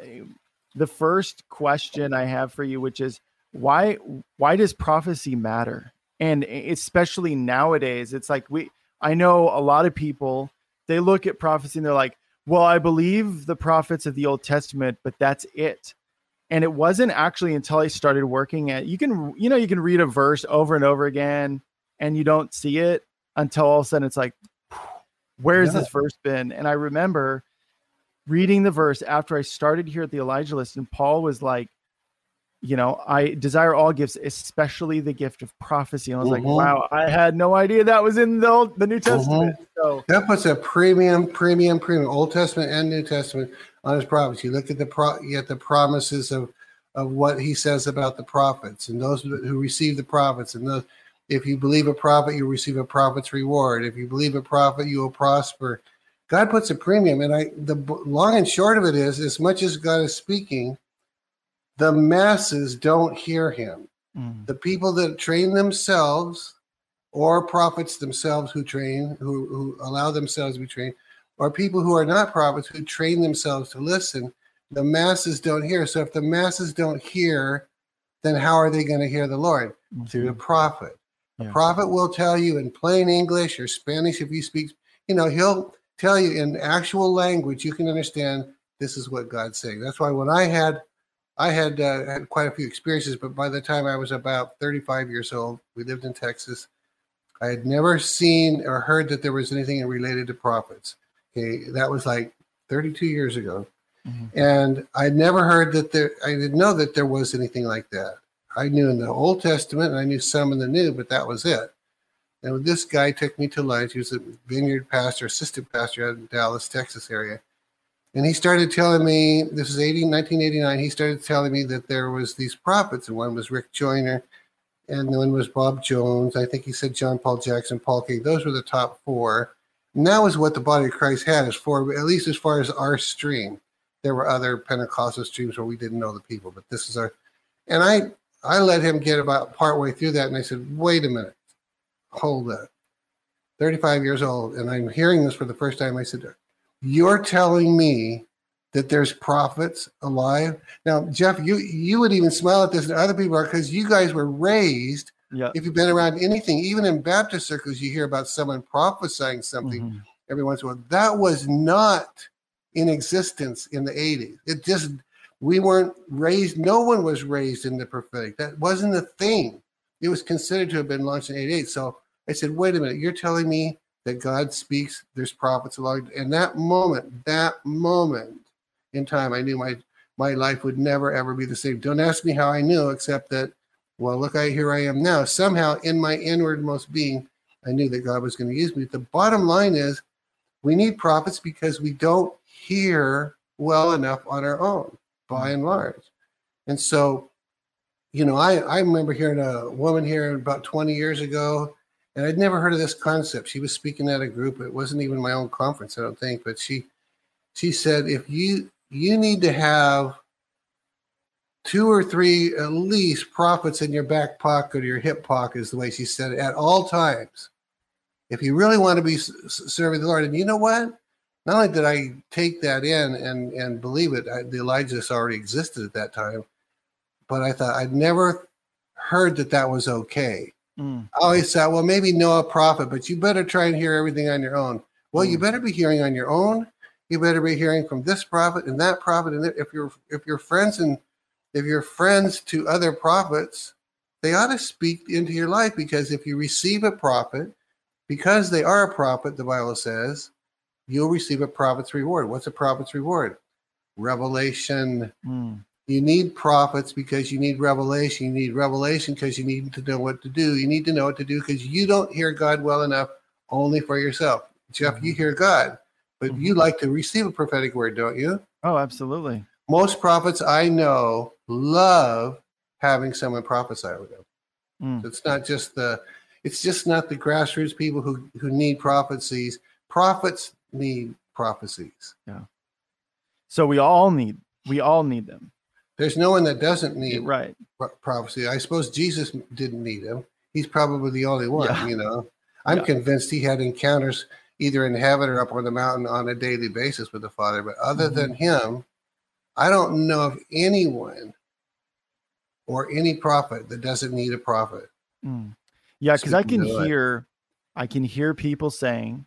the first question I have for you, which is why why does prophecy matter? And especially nowadays, it's like we I know a lot of people they look at prophecy and they're like, well, I believe the prophets of the Old Testament, but that's it. And it wasn't actually until I started working at you can you know you can read a verse over and over again and you don't see it until all of a sudden it's like where's Yeah. this verse been? And I remember reading the verse after I started here at the Elijah list, and Paul was like, you know, I desire all gifts, especially the gift of prophecy. And I was like, Mhm. wow, I had no idea that was in the Old, the New Testament. So That puts a premium, premium, premium, Old Testament and New Testament on his prophets. You look at the pro, you get the promises of of what he says about the prophets and those who receive the prophets and those. If you believe a prophet, you receive a prophet's reward. If you believe a prophet, you will prosper. God puts a premium, and I. The long and short of it is, as much as God is speaking, the masses don't hear Him. Mm, the people that train themselves or prophets themselves who train who, who allow themselves to be trained or people who are not prophets who train themselves to listen. The masses don't hear. So if the masses don't hear then how are they going to hear the lord? Through the prophet. Yeah. a prophet will tell you in plain english or spanish if you speak you know he'll tell you in actual language. You can understand this is what god's saying. That's why when i had I had uh, had quite a few experiences, but by the time I was about 35 years old, we lived in Texas. I had never seen or heard that there was anything related to prophets. Okay, that was like 32 years ago, Mhm. and I never heard that there. I didn't know that there was anything like that. I knew in the Old Testament, and I knew some in the New, but that was it. And this guy took me to lunch. He was a vineyard pastor, assistant pastor out in the Dallas, Texas area. And he started telling me, this is 80, 1989, he started telling me that there was these prophets, and one was Rick Joyner, and the one was Bob Jones. I think he said John Paul Jackson, Paul Cain. Those were the top four. And that was what the body of Christ had as for at least as far as our stream. There were other Pentecostal streams where we didn't know the people, but this is our and I I let him get about partway through that and I said, wait a minute, hold up. 35 years old, and I'm hearing this for the first time. I said, You're telling me that there's prophets alive? Now, Jeff, you you would even smile at this, and other people are because you guys were raised. Yeah. If you've been around anything, even in Baptist circles, you hear about someone prophesying something Mhm. every once in a while. That was not in existence in the 80s. It just, we weren't raised, no one was raised in the prophetic. That wasn't a thing. It was considered to have been launched in 88. So I said, wait a minute, you're telling me that God speaks, there's prophets along. And that moment, that moment in time, I knew my my life would never ever be the same. Don't ask me how I knew, except that, well, look, I here I am now. Somehow in my inwardmost being, I knew that God was going to use me. The bottom line is we need prophets because we don't hear well enough on our own, by and large. And so, you know, I, I remember hearing a woman here about 20 years ago, and I'd never heard of this concept. She was speaking at a group. It wasn't even my own conference, I don't think, but she she said, if you you need to have two or three at least prophets in your back pocket or your hip pocket, is the way she said it, at all times. If you really want to be serving the Lord, and you know what? Not only did I take that in and and believe it, I, the Elijahs already existed at that time, but I thought I'd never heard that that was okay. Mm. I always thought, well, maybe know a prophet, but you better try and hear everything on your own. Well, you Mm. better be hearing on your own. You better be hearing from this prophet and that prophet. And if you're if you're friends and if you're friends to other prophets, they ought to speak into your life because if you receive a prophet, because they are a prophet, the Bible says, you'll receive a prophet's reward. What's a prophet's reward? Revelation. Mm. You need prophets because you need revelation. You need revelation because you need to know what to do. You need to know what to do because you don't hear God well enough only for yourself. Jeff, you hear God, but you like to receive a prophetic word, don't you? Oh, absolutely. Most prophets I know love having someone prophesy with them. Mm. It's not just the it's just not the grassroots people who who need prophecies. Prophets need prophecies. Yeah. So we all need we all need them. There's no one that doesn't need Right. prophecy. I suppose Jesus didn't need him. He's probably the only one, Yeah. you know. I'm Yeah. convinced he had encounters either in heaven or up on the mountain on a daily basis with the Father. But other Mhm. than him, I don't know of anyone or any prophet that doesn't need a prophet. Mm. Yeah, because I can to it. hear, I can hear people saying,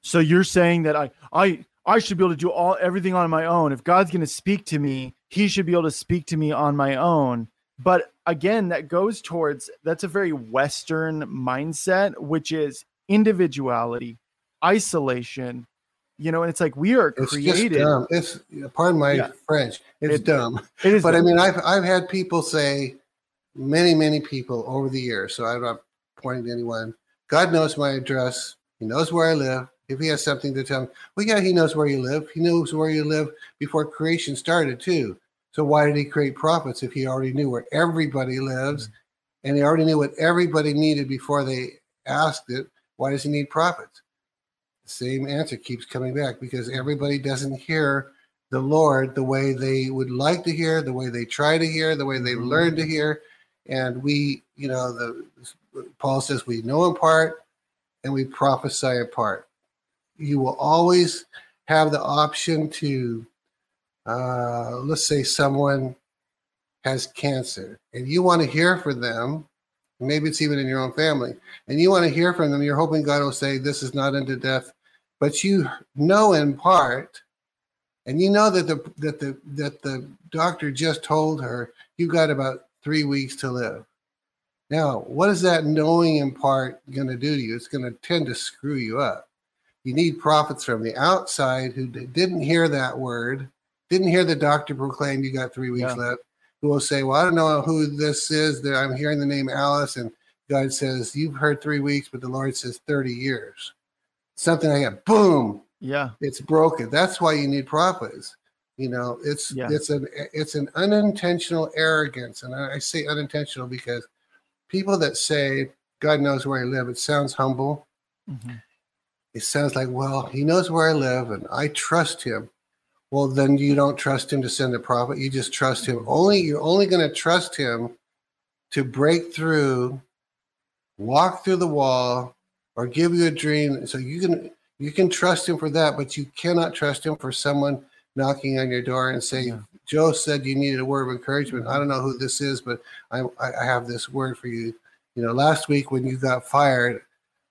"So you're saying that I, I, I should be able to do all everything on my own. If God's going to speak to me, He should be able to speak to me on my own." But again, that goes towards that's a very Western mindset, which is individuality, isolation. You know, and it's like we are It's created. just dumb. It's pardon my Yeah. French. It's It- dumb. It is, But I mean, I've I've had people say, many many people over the years. So I'm not pointing to anyone. God knows my address. He knows where I live. If He has something to tell me, well, yeah, He knows where you live. He knows where you live before creation started too. So why did He create prophets if He already knew where everybody lives, and He already knew what everybody needed before they asked it? Why does He need prophets? The same answer keeps coming back because everybody doesn't hear the Lord the way they would like to hear, the way they try to hear, the way they've Mhm. learned to hear. And we, you know, the Paul says we know in part and we prophesy in part. You will always have the option to, uh, let's say, someone has cancer and you want to hear from them. Maybe it's even in your own family, and you want to hear from them. You're hoping God will say, "This is not unto death," but you know in part and you know that the that the that the doctor just told her you've got about three weeks to live. Now, what is that knowing in part going to do to you? It's going to tend to screw you up. You need prophets from the outside who didn't hear that word, didn't hear the doctor proclaim you got three weeks Yeah. left, who will say, "Well, I don't know who this is. That I'm hearing the name Alice, and God says you've heard three weeks, but the Lord says thirty years." Something like that. Boom yeah, it's broken. That's why you need prophets. You know, it's Yeah. it's an it's an unintentional arrogance, and I say unintentional because people that say God knows where I live, it sounds humble. Mhm. It sounds like, well, He knows where I live, and I trust Him. Well, then you don't trust Him to send a prophet. You just trust Him. Only you're only going to trust Him to break through, walk through the wall, or give you a dream. So you can you can trust him for that, but you cannot trust him for someone knocking on your door and saying, Yeah. Joe said you needed a word of encouragement. I don't know who this is, but I, I I have this word for you. You know, last week when you got fired,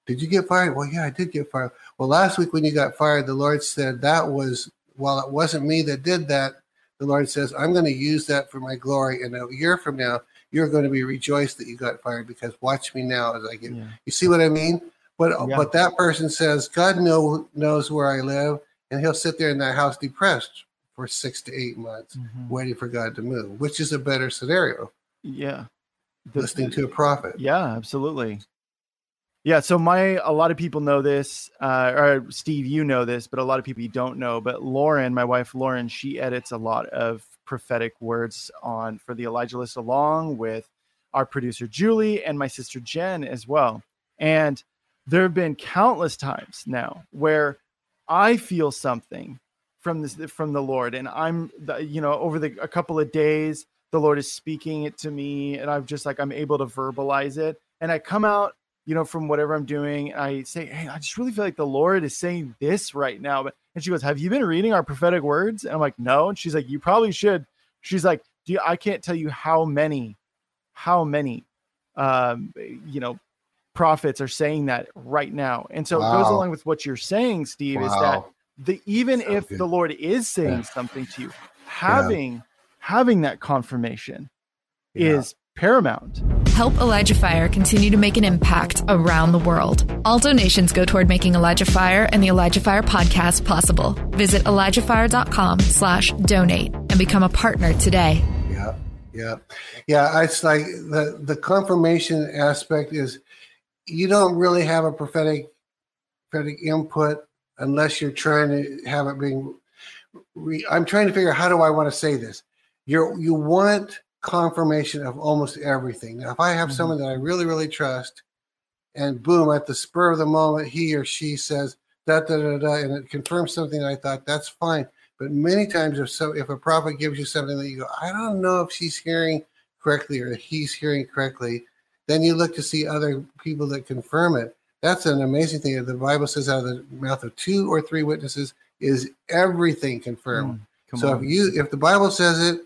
did you get fired? Well, yeah, I did get fired. Well, last week when you got fired, the Lord said that was, while it wasn't me that did that, the Lord says, I'm going to use that for my glory. And a year from now, you're going to be rejoiced that you got fired because watch me now as I get yeah, you see what I mean? But Yeah. but that person says God know, knows where I live, and he'll sit there in that house depressed for six to eight months, Mhm. waiting for God to move. Which is a better scenario? yeah. The- listening to a prophet. Yeah, absolutely. Yeah, so my a lot of people know this, uh, or Steve, you know this, but a lot of people you don't know. But Lauren, my wife Lauren, she edits a lot of prophetic words on for the Elijah list, along with our producer Julie and my sister Jen as well. And there have been countless times now where I feel something from this from the Lord, and I'm you know over the a couple of days the Lord is speaking it to me, and I'm just like I'm able to verbalize it, and I come out you know, from whatever I'm doing, I say, Hey, I just really feel like the Lord is saying this right now. But and she goes, Have you been reading our prophetic words? And I'm like, No. And she's like, You probably should. She's like, do you, I can't tell you how many, how many, um, you know, prophets are saying that right now. And so wow. it goes along with what you're saying, Steve, wow. is that the even so if good. the Lord is saying yeah. something to you, having yeah. having that confirmation yeah. is paramount. Help Elijah Fire continue to make an impact around the world. All donations go toward making Elijah Fire and the Elijah Fire podcast possible. Visit ElijahFire.com slash donate and become a partner today. Yeah, yeah. Yeah, it's like the, the confirmation aspect is you don't really have a prophetic prophetic input unless you're trying to have it being re, I'm trying to figure out how do I want to say this. You're you want confirmation of almost everything. Now, if I have mm-hmm. someone that I really, really trust, and boom, at the spur of the moment, he or she says da da da da, and it confirms something I thought that's fine. But many times, if so, if a prophet gives you something that you go, I don't know if she's hearing correctly or he's hearing correctly, then you look to see other people that confirm it. That's an amazing thing. The Bible says out of the mouth of two or three witnesses is everything confirmed. Mm, so on. if you if the Bible says it,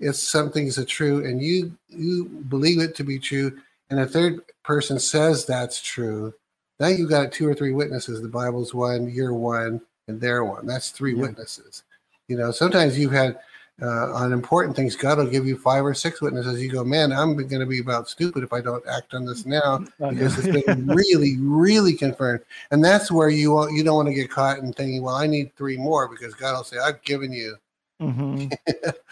it's something is true, and you you believe it to be true, and a third person says that's true. Now you've got two or three witnesses. The Bible's one, you're one, and they're one. That's three yeah. witnesses. You know, sometimes you've had uh, on important things, God will give you five or six witnesses. You go, man, I'm going to be about stupid if I don't act on this now because it's been really, really confirmed. And that's where you want, you don't want to get caught in thinking, well, I need three more because God will say, I've given you. Mm-hmm.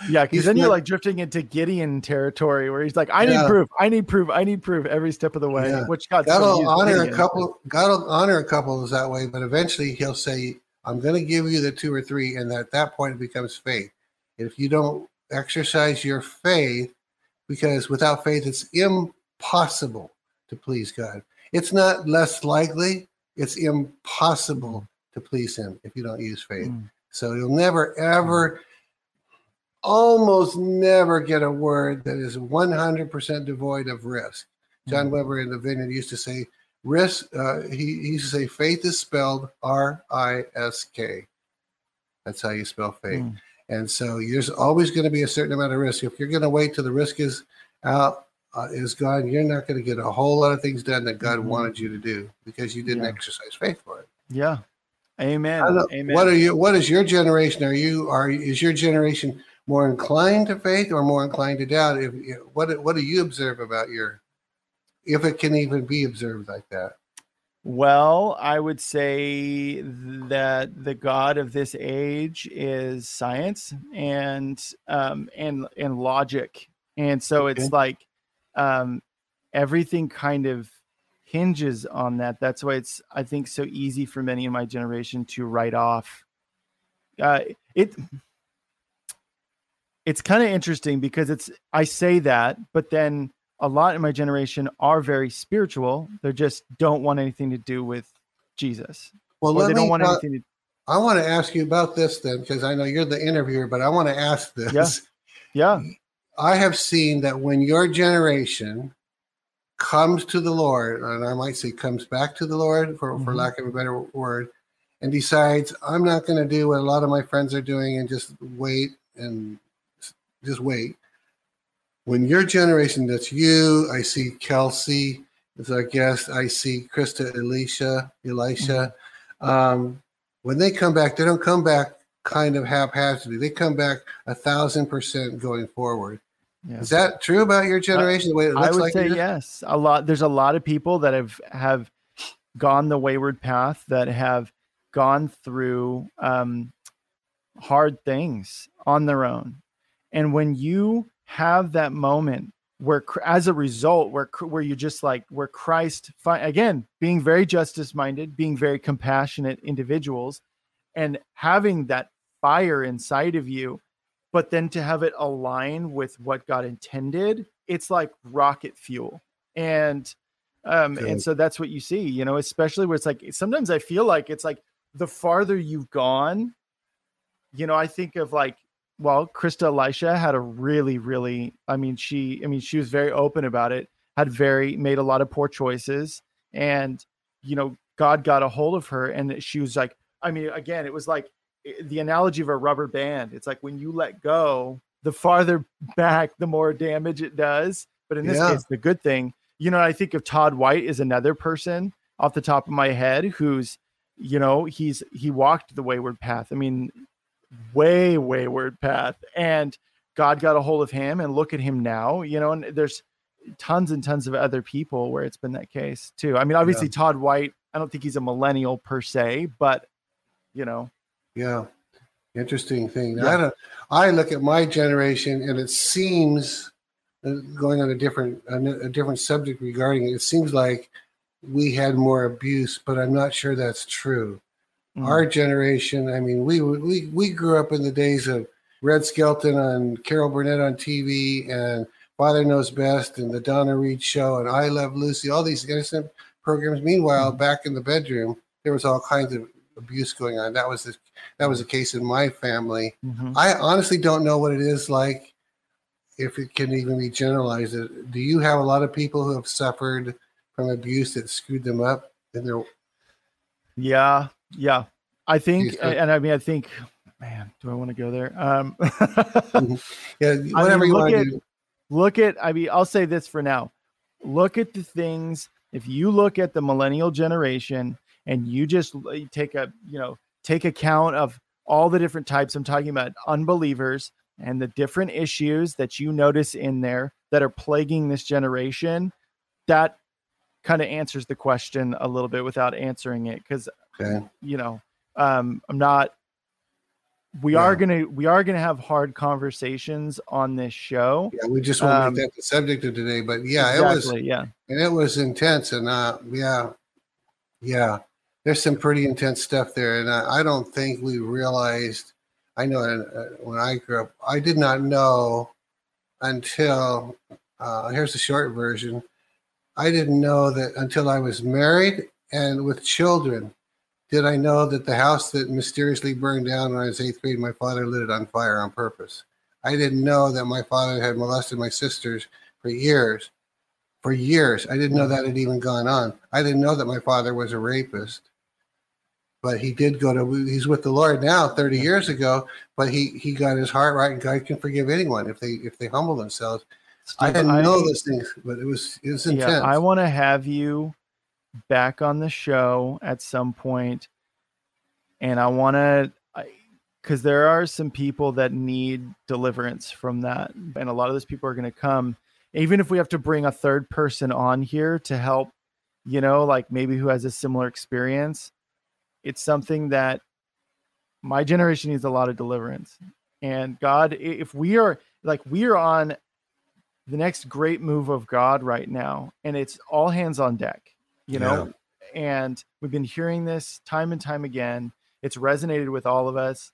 yeah, because then you're like drifting into Gideon territory where he's like, I yeah. need proof, I need proof, I need proof every step of the way. Yeah. Which God will honor Gideon. a couple. God will honor a couple of that way, but eventually He'll say, I'm going to give you the two or three, and at that point it becomes faith if you don't exercise your faith, because without faith, it's impossible to please God. It's not less likely, it's impossible to please Him if you don't use faith. Mm. So you'll never, ever, mm. Almost never get a word that is 100% devoid of risk. John mm. Wimber in the Vineyard used to say, risk, uh, he, he used to say, faith is spelled R I S K. That's how you spell faith. Mm. And so there's always going to be a certain amount of risk. If you're going to wait till the risk is out, uh, is gone, you're not going to get a whole lot of things done that God mm-hmm. wanted you to do because you didn't yeah. exercise faith for it. Yeah. Amen. Amen. What are you? What is your generation? Are you? Are is your generation more inclined to faith or more inclined to doubt? If what what do you observe about your, if it can even be observed like that? Well, I would say that the God of this age is science and um, and and logic, and so okay. it's like um, everything kind of hinges on that. That's why it's I think so easy for many in my generation to write off. Uh, it it's kind of interesting because it's I say that, but then a lot in my generation are very spiritual. They just don't want anything to do with Jesus. Well, they don't me, want uh, anything to. I want to ask you about this then, because I know you're the interviewer, but I want to ask this. Yeah. yeah. I have seen that when your generation comes to the Lord, and I might say comes back to the Lord, for, mm-hmm. for lack of a better word, and decides, I'm not going to do what a lot of my friends are doing and just wait and just wait when your generation, that's you, I see Kelsey as our guest, I see Krista, Alicia, Elisha. Mm-hmm. Um, when they come back, they don't come back kind of haphazardly. They come back a thousand percent going forward. Yes. Is that true about your generation? the way it looks I would like say yes. A lot. There's a lot of people that have have gone the wayward path that have gone through um, hard things on their own, and when you have that moment where as a result where where you just like where Christ again being very justice minded being very compassionate individuals and having that fire inside of you but then to have it align with what God intended it's like rocket fuel and um Good. and so that's what you see you know especially where it's like sometimes I feel like it's like the farther you've gone you know I think of like well, Krista Elisha had a really, really, I mean, she, I mean, she was very open about it, had very, made a lot of poor choices. And, you know, God got a hold of her and she was like, I mean, again, it was like eh, the analogy of a rubber band. It's like when you let go, the farther back, the more damage it does. But in this Yeah. case, the good thing, you know, I think of Todd White is another person off the top of my head who's, you know, he's he walked the wayward path. I mean, way wayward path, and God got a hold of him, and look at him now. You know, and there's tons and tons of other people where it's been that case too. I mean, obviously Todd White. I don't think he's a millennial per se, but you know, Yeah. Interesting thing. Yeah. I don't. I look at my generation, and it seems uh, going on a different a, a different subject regarding it. It seems like we had more abuse, but I'm not sure that's true. Mm, Our generation. I mean, we we we grew up in the days of Red Skelton on Carol Burnett on TV and Father Knows Best and the Donna Reed Show and I Love Lucy. All these innocent programs. Meanwhile, back in the bedroom, there was all kinds of abuse going on. That was the that was the case in my family. mhm. I honestly don't know what it is like, if it can even be generalized. Do you have a lot of people who have suffered from abuse that screwed them up in their Yeah, yeah. I think, You think- and I mean, I think, man, do I want to go there? Um, yeah whatever you look want to at- do. look at, I mean, I'll say this for now. Look at the things. If you look at the millennial generation and you just take a, you know, take account of all the different types. I'm talking about unbelievers and the different issues that you notice in there that are plaguing this generation. That kind of answers the question a little bit without answering it because Okay. you know um i'm not we Yeah. are gonna we are gonna have hard conversations on this show Yeah, we just won't Um, make that the subject of today. But yeah, it was yeah and it was intense and uh yeah yeah there's some pretty intense stuff there and i, I don't think we realized i know uh, when i grew up i did not know until uh, here's the short version i didn't know that until i was married and with children did i know that the house that mysteriously burned down when i was eighth grade my father lit it on fire on purpose i didn't know that my father had molested my sisters for years for years. I didn't know that had even gone on. I didn't know that my father was a rapist. But he did go to he's with the Lord now 30 years ago, but he he got his heart right and God can forgive anyone if they if they humble themselves. I didn't know those things, but it was it was intense. yeah i want to have you back on the show at some point and i want to because there are some people that need deliverance from that and a lot of those people are going to come. Even if we have to bring a third person on here to help you know like maybe who has a similar experience it's something that my generation needs a lot of deliverance. And god if we are like we are on the next great move of god right now and it's all hands on deck you know and we've been hearing this time and time again it's resonated with all of us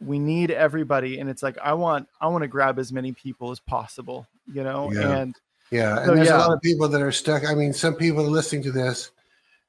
we need everybody and it's like i want i want to grab as many people as possible you know Yeah. and Yeah, and So, there's yeah. a lot of people that are stuck. I mean, some people listening to this,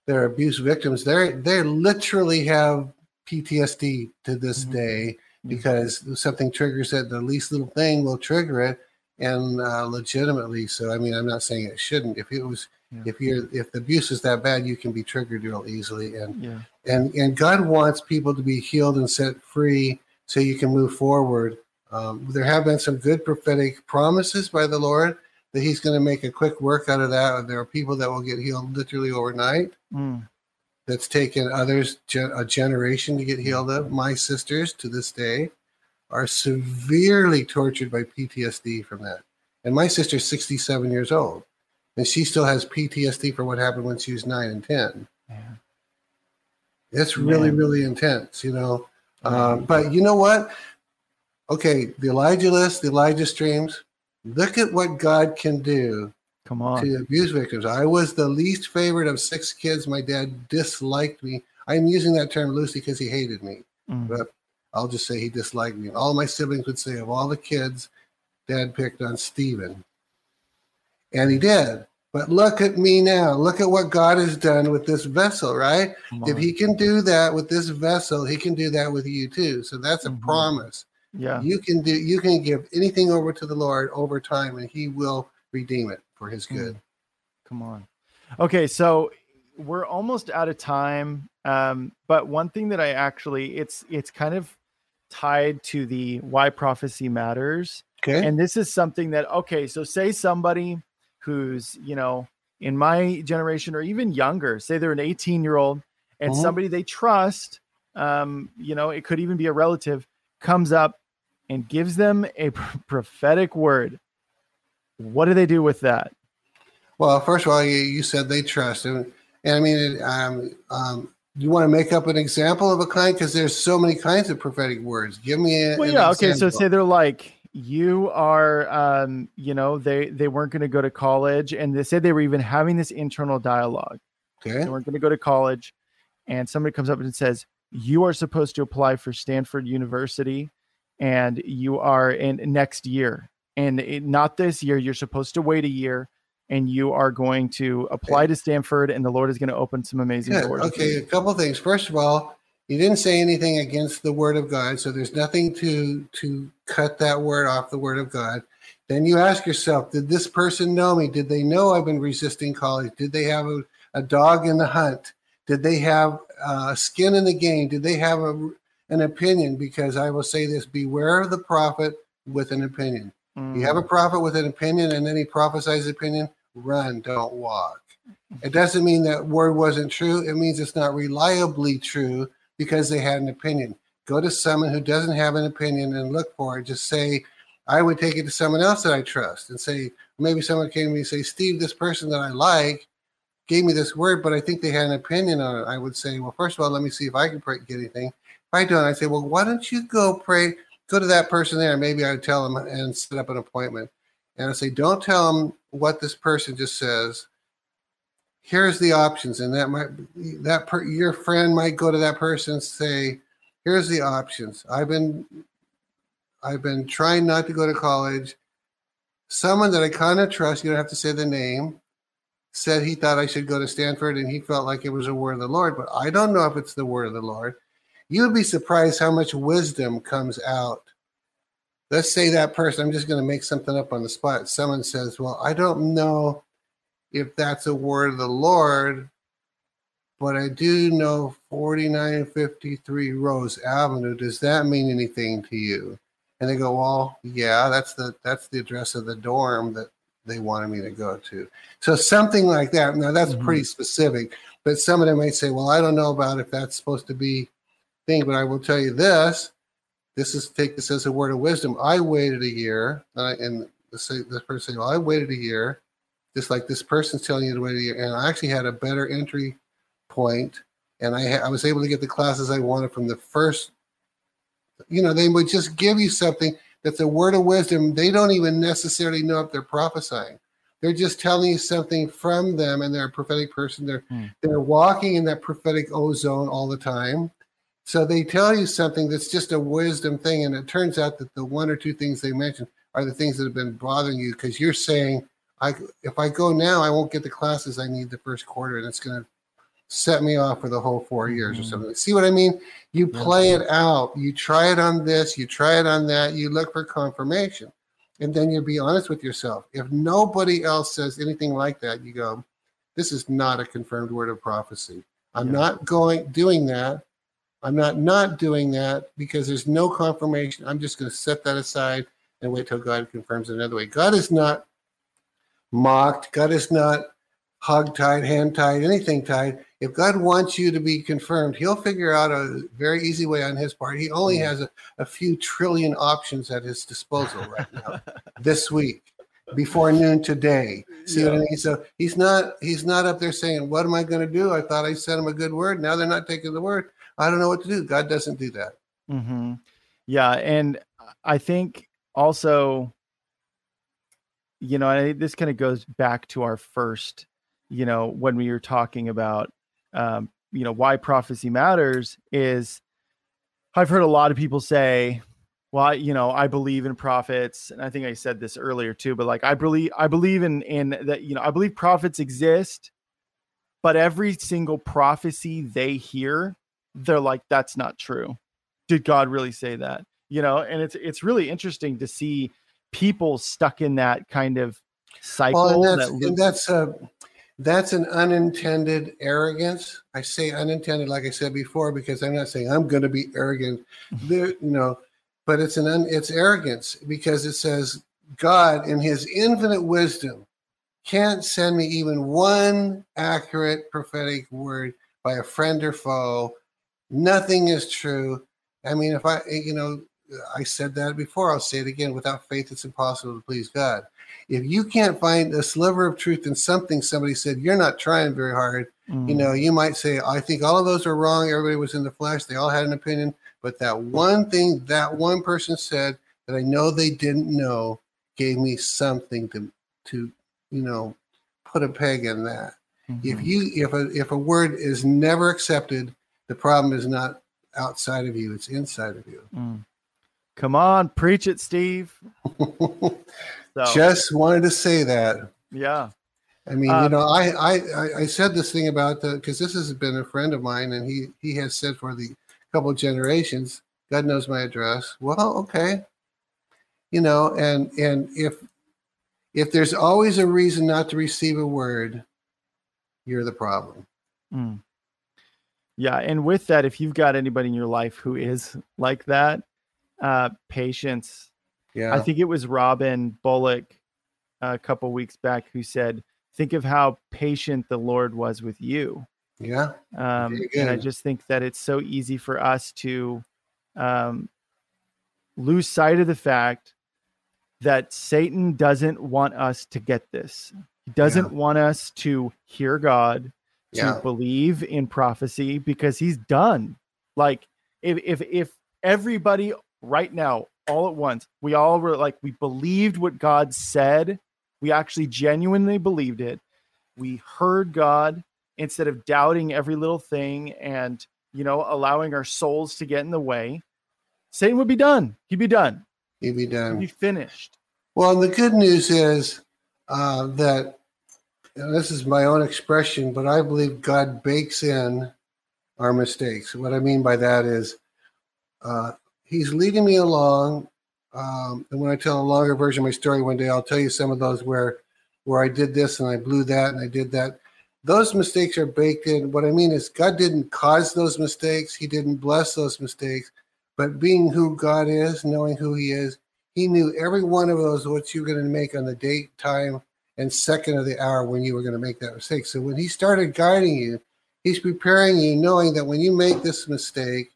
they're abuse victims. They they literally have PTSD to this Mhm. day because something triggers it. The least little thing will trigger it, and uh, legitimately. So, I mean, I'm not saying it shouldn't. If it was, Yeah. if you're, if the abuse is that bad, you can be triggered real easily. And yeah and and God wants people to be healed and set free so you can move forward. Um, there have been some good prophetic promises by the Lord that He's going to make a quick work out of that. There are people that will get healed literally overnight. Mm, That's taken others gen- a generation to get healed of. My sisters to this day are severely tortured by PTSD from that. And my sister's 67 years old, and she still has PTSD for what happened when she was nine and 10 man. it's really Man. really intense you know? Um, but you know what? Okay the elijah list the elijah streams look at what god can do come on. to abuse victims. I was the least favorite of six kids. My dad disliked me. I'm using that term loosely because he hated me. Mm, but i'll just say he disliked me. All my siblings would say of all the kids dad picked on Stephen. And he did but look at me now look at what god has done with this vessel right if he can do that with this vessel, he can do that with you too. So that's a Mhm. promise. yeah You can do you can give anything over to the Lord over time and he will redeem it for his good. Come on. Okay, so we're almost out of time. Um, but one thing that I actually it's it's kind of tied to the why prophecy matters. Okay. And this is something that, okay, so say somebody who's, you know, in my generation or even younger, say they're an 18 year old and Mhm. somebody they trust, um, you know, it could even be a relative, comes up and gives them a prophetic word. What do they do with that? Well, first of all, you, you said they trust him, and I mean, it, um, um, you want to make up an example of a kind because there's so many kinds of prophetic words. Give me a, Well, yeah, okay. So say they're like, you are, um, you know, they they weren't going to go to college, and they said they were even having this internal dialogue. okay, They weren't going to go to college, and somebody comes up and says, you are supposed to apply for Stanford University, and you are in next year, and it, not this year. You're supposed to wait a year. And you are going to apply to Stanford, and the Lord is going to open some amazing Good. doors. Okay, a couple things. First of all, you didn't say anything against the word of God, so there's nothing to to cut that word off the word of God. Then you ask yourself, did this person know me? Did they know I've been resisting college? Did they have a, a dog in the hunt? Did they have uh, skin in the game? Did they have a, an opinion? Because I will say this: beware of the prophet with an opinion. You have a Mm. prophet with an opinion, and then he prophesies opinion. Run, don't walk. It doesn't mean that word wasn't true. It means it's not reliably true because they had an opinion. Go to someone who doesn't have an opinion and look for it. Just say, I would take it to someone else that I trust and say, maybe someone came to me and say, Steve, this person that I like gave me this word, but I think they had an opinion on it. I would say, well, first of all, let me see if I can pray, get anything. If I don't, I say, well, why don't you go pray? Go to that person there. Maybe I would tell them and set up an appointment. And I say, don't tell them what this person just says. Here's the options, and that might that per, your friend might go to that person and say, "Here's the options. I've been I've been trying not to go to college. Someone that I kind of trust, you don't have to say the name, said he thought I should go to Stanford, and he felt like it was a word of the Lord. But I don't know if it's the word of the Lord. You would be surprised how much wisdom comes out let's say that person i'm just going to make something up on the spot someone says well i don't know if that's a word of the lord but i do know 4953 rose avenue does that mean anything to you and they go well yeah that's the that's the address of the dorm that they wanted me to go to so something like that now that's Mhm. pretty specific but some of them might say well i don't know about if that's supposed to be thing but i will tell you this this is take this as a word of wisdom. I waited a year, and, I, and the say this person say, "Well, I waited a year," just like this person's telling you the way year, and I actually had a better entry point, and I ha- I was able to get the classes I wanted from the first. You know, they would just give you something that's a word of wisdom. They don't even necessarily know if they're prophesying. They're just telling you something from them, and they're a prophetic person. They're Hmm. they're walking in that prophetic ozone all the time. So they tell you something that's just a wisdom thing, and it turns out that the one or two things they mentioned are the things that have been bothering you because you're saying, "I if I go now, I won't get the classes I need the first quarter, and it's going to set me off for the whole 4 years or Mhm. something." See what I mean? You play it out. You try it on this. You try it on that. You look for confirmation, and then you be honest with yourself. If nobody else says anything like that, you go, "This is not a confirmed word of prophecy." I'm Yeah. not going doing that. I'm not not doing that because there's no confirmation. I'm just going to set that aside and wait till God confirms it another way. God is not mocked. God is not hog tied, hand tied, anything tied. If God wants you to be confirmed, He'll figure out a very easy way on His part. He only has a, a few trillion options at His disposal right now, this week, before noon today. See what I mean? So He's not He's not up there saying, "What am I going to do?" I thought I sent Him a good word. Now they're not taking the word. I don't know what to do. God doesn't do that. Mm-hmm. Yeah, and I think also, you know, I, this kind of goes back to our first, you know, when we were talking about, um, you know, why prophecy matters is I've heard a lot of people say, well, I- you know, I believe in prophets, and I think I said this earlier too, but like I believe, I believe in in that, you know, I believe prophets exist, but every single prophecy they hear, they're like, that's not true did God really say that? You know, and it's it's really interesting to see people stuck in that kind of cycle. and that's, that and that's uh, that's an unintended arrogance. I say unintended, like I said before, because I'm not saying I'm going to be arrogant. There, you know, but it's an un, it's arrogance because it says God, in His infinite wisdom, can't send me even one accurate prophetic word by a friend or foe. Nothing is true. I mean, if I, you know, I said that before, I'll say it again. Without faith, it's impossible to please God. If you can't find a sliver of truth in something somebody said, you're not trying very hard. Mm. You know, you might say, I think all of those are wrong. Everybody was in the flesh. They all had an opinion. But that one thing that one person said that I know they didn't know gave me something to, to you know, put a peg in that. Mm-hmm. If you if a if a word is never accepted, the problem is not outside of you; it's inside of you. Mm. Come on, preach it, Steve. so. Just wanted to say that. Yeah. I mean, um, you know, I, I I said this thing about the because this has been a friend of mine, and he he has said for the couple generations, God knows my address. Well, okay, you know, and and if if there's always a reason not to receive a word, you're the problem. Mm. Yeah, and with that, if you've got anybody in your life who is like that, uh, patience. Yeah, I think it was Robin Bullock a couple weeks back who said, "Think of how patient the Lord was with you." Yeah, um, and I just think that it's so easy for us to um, lose sight of the fact that Satan doesn't want us to get this. He doesn't yeah. want us to hear God, to yeah. believe in prophecy because he's done. Like if if if everybody right now all at once, we all were like we believed what God said, we actually genuinely believed it. We heard God instead of doubting every little thing and, you know, allowing our souls to get in the way. Satan would be done. He'd be done. He'd be done. He'd be finished. Well, the good news is uh, that, and this is my own expression, but I believe God bakes in our mistakes. What I mean by that is uh, He's leading me along. Um, and when I tell a longer version of my story one day, I'll tell you some of those where where I did this and I blew that and I did that. Those mistakes are baked in. What I mean is God didn't cause those mistakes. He didn't bless those mistakes. But being who God is, knowing who He is, He knew every one of those what you were going to make on the date, time, and second of the hour when you were going to make that mistake. So when He started guiding you, He's preparing you, knowing that when you make this mistake,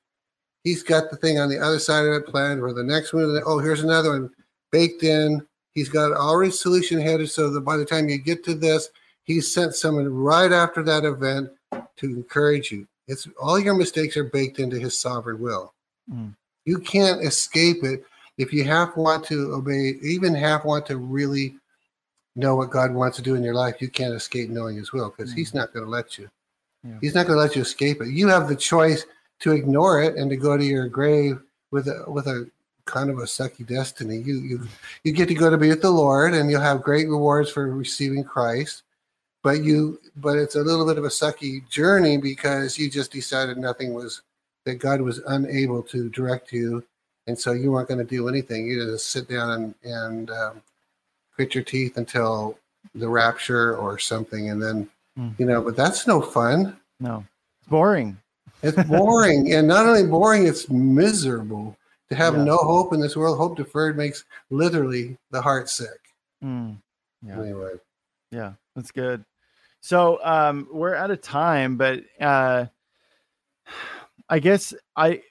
He's got the thing on the other side of it planned, or the next one. Oh, here's another one baked in. He's got already solution headed, so that by the time you get to this, he sent someone right after that event to encourage you. It's all your mistakes are baked into His sovereign will. Mm. You can't escape it if you half want to obey, even half want to really know what God wants to do in your life. You can't escape knowing His will because mm. He's not going to let you. Yeah. He's not going to let you escape it. You have the choice to ignore it and to go to your grave with a with a kind of a sucky destiny. You you you get to go to be with the Lord, and you'll have great rewards for receiving Christ. But you but it's a little bit of a sucky journey because you just decided nothing was that God was unable to direct you, and so you weren't going to do anything. You just sit down and and um, grit your teeth until the rapture or something, and then mm. you know. But that's no fun. No, it's boring. It's boring, and not only boring, it's miserable to have yeah. no hope in this world. Hope deferred makes literally the heart sick. Mm. Yeah. Anyway, yeah, that's good. So um, we're out of time, but uh, I guess I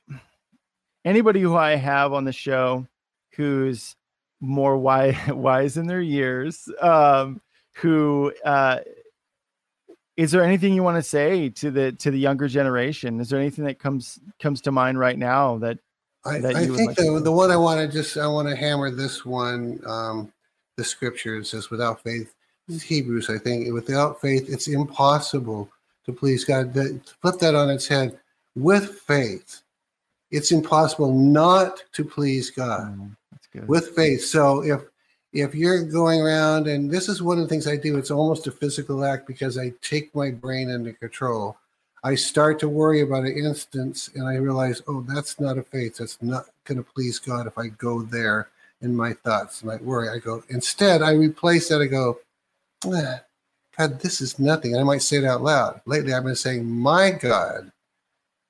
anybody who I have on the show who's more wise, wise in their years, um, who uh, is there anything you want to say to the to the younger generation? Is there anything that comes comes to mind right now that I, that I think like the, the one I want to just I want to hammer this one um, the scripture says without faith this is Hebrews I think without faith it's impossible to please God. To flip that on its head with faith it's impossible not to please God. Mm, with faith so if if you're going around and this is one of the things i do it's almost a physical act because i take my brain under control i start to worry about an instance and i realize oh that's not a faith that's not going to please god if i go there in my thoughts and i worry i go instead i replace that i go eh, God, this is nothing. And I might say it out loud. Lately, I've been saying, my God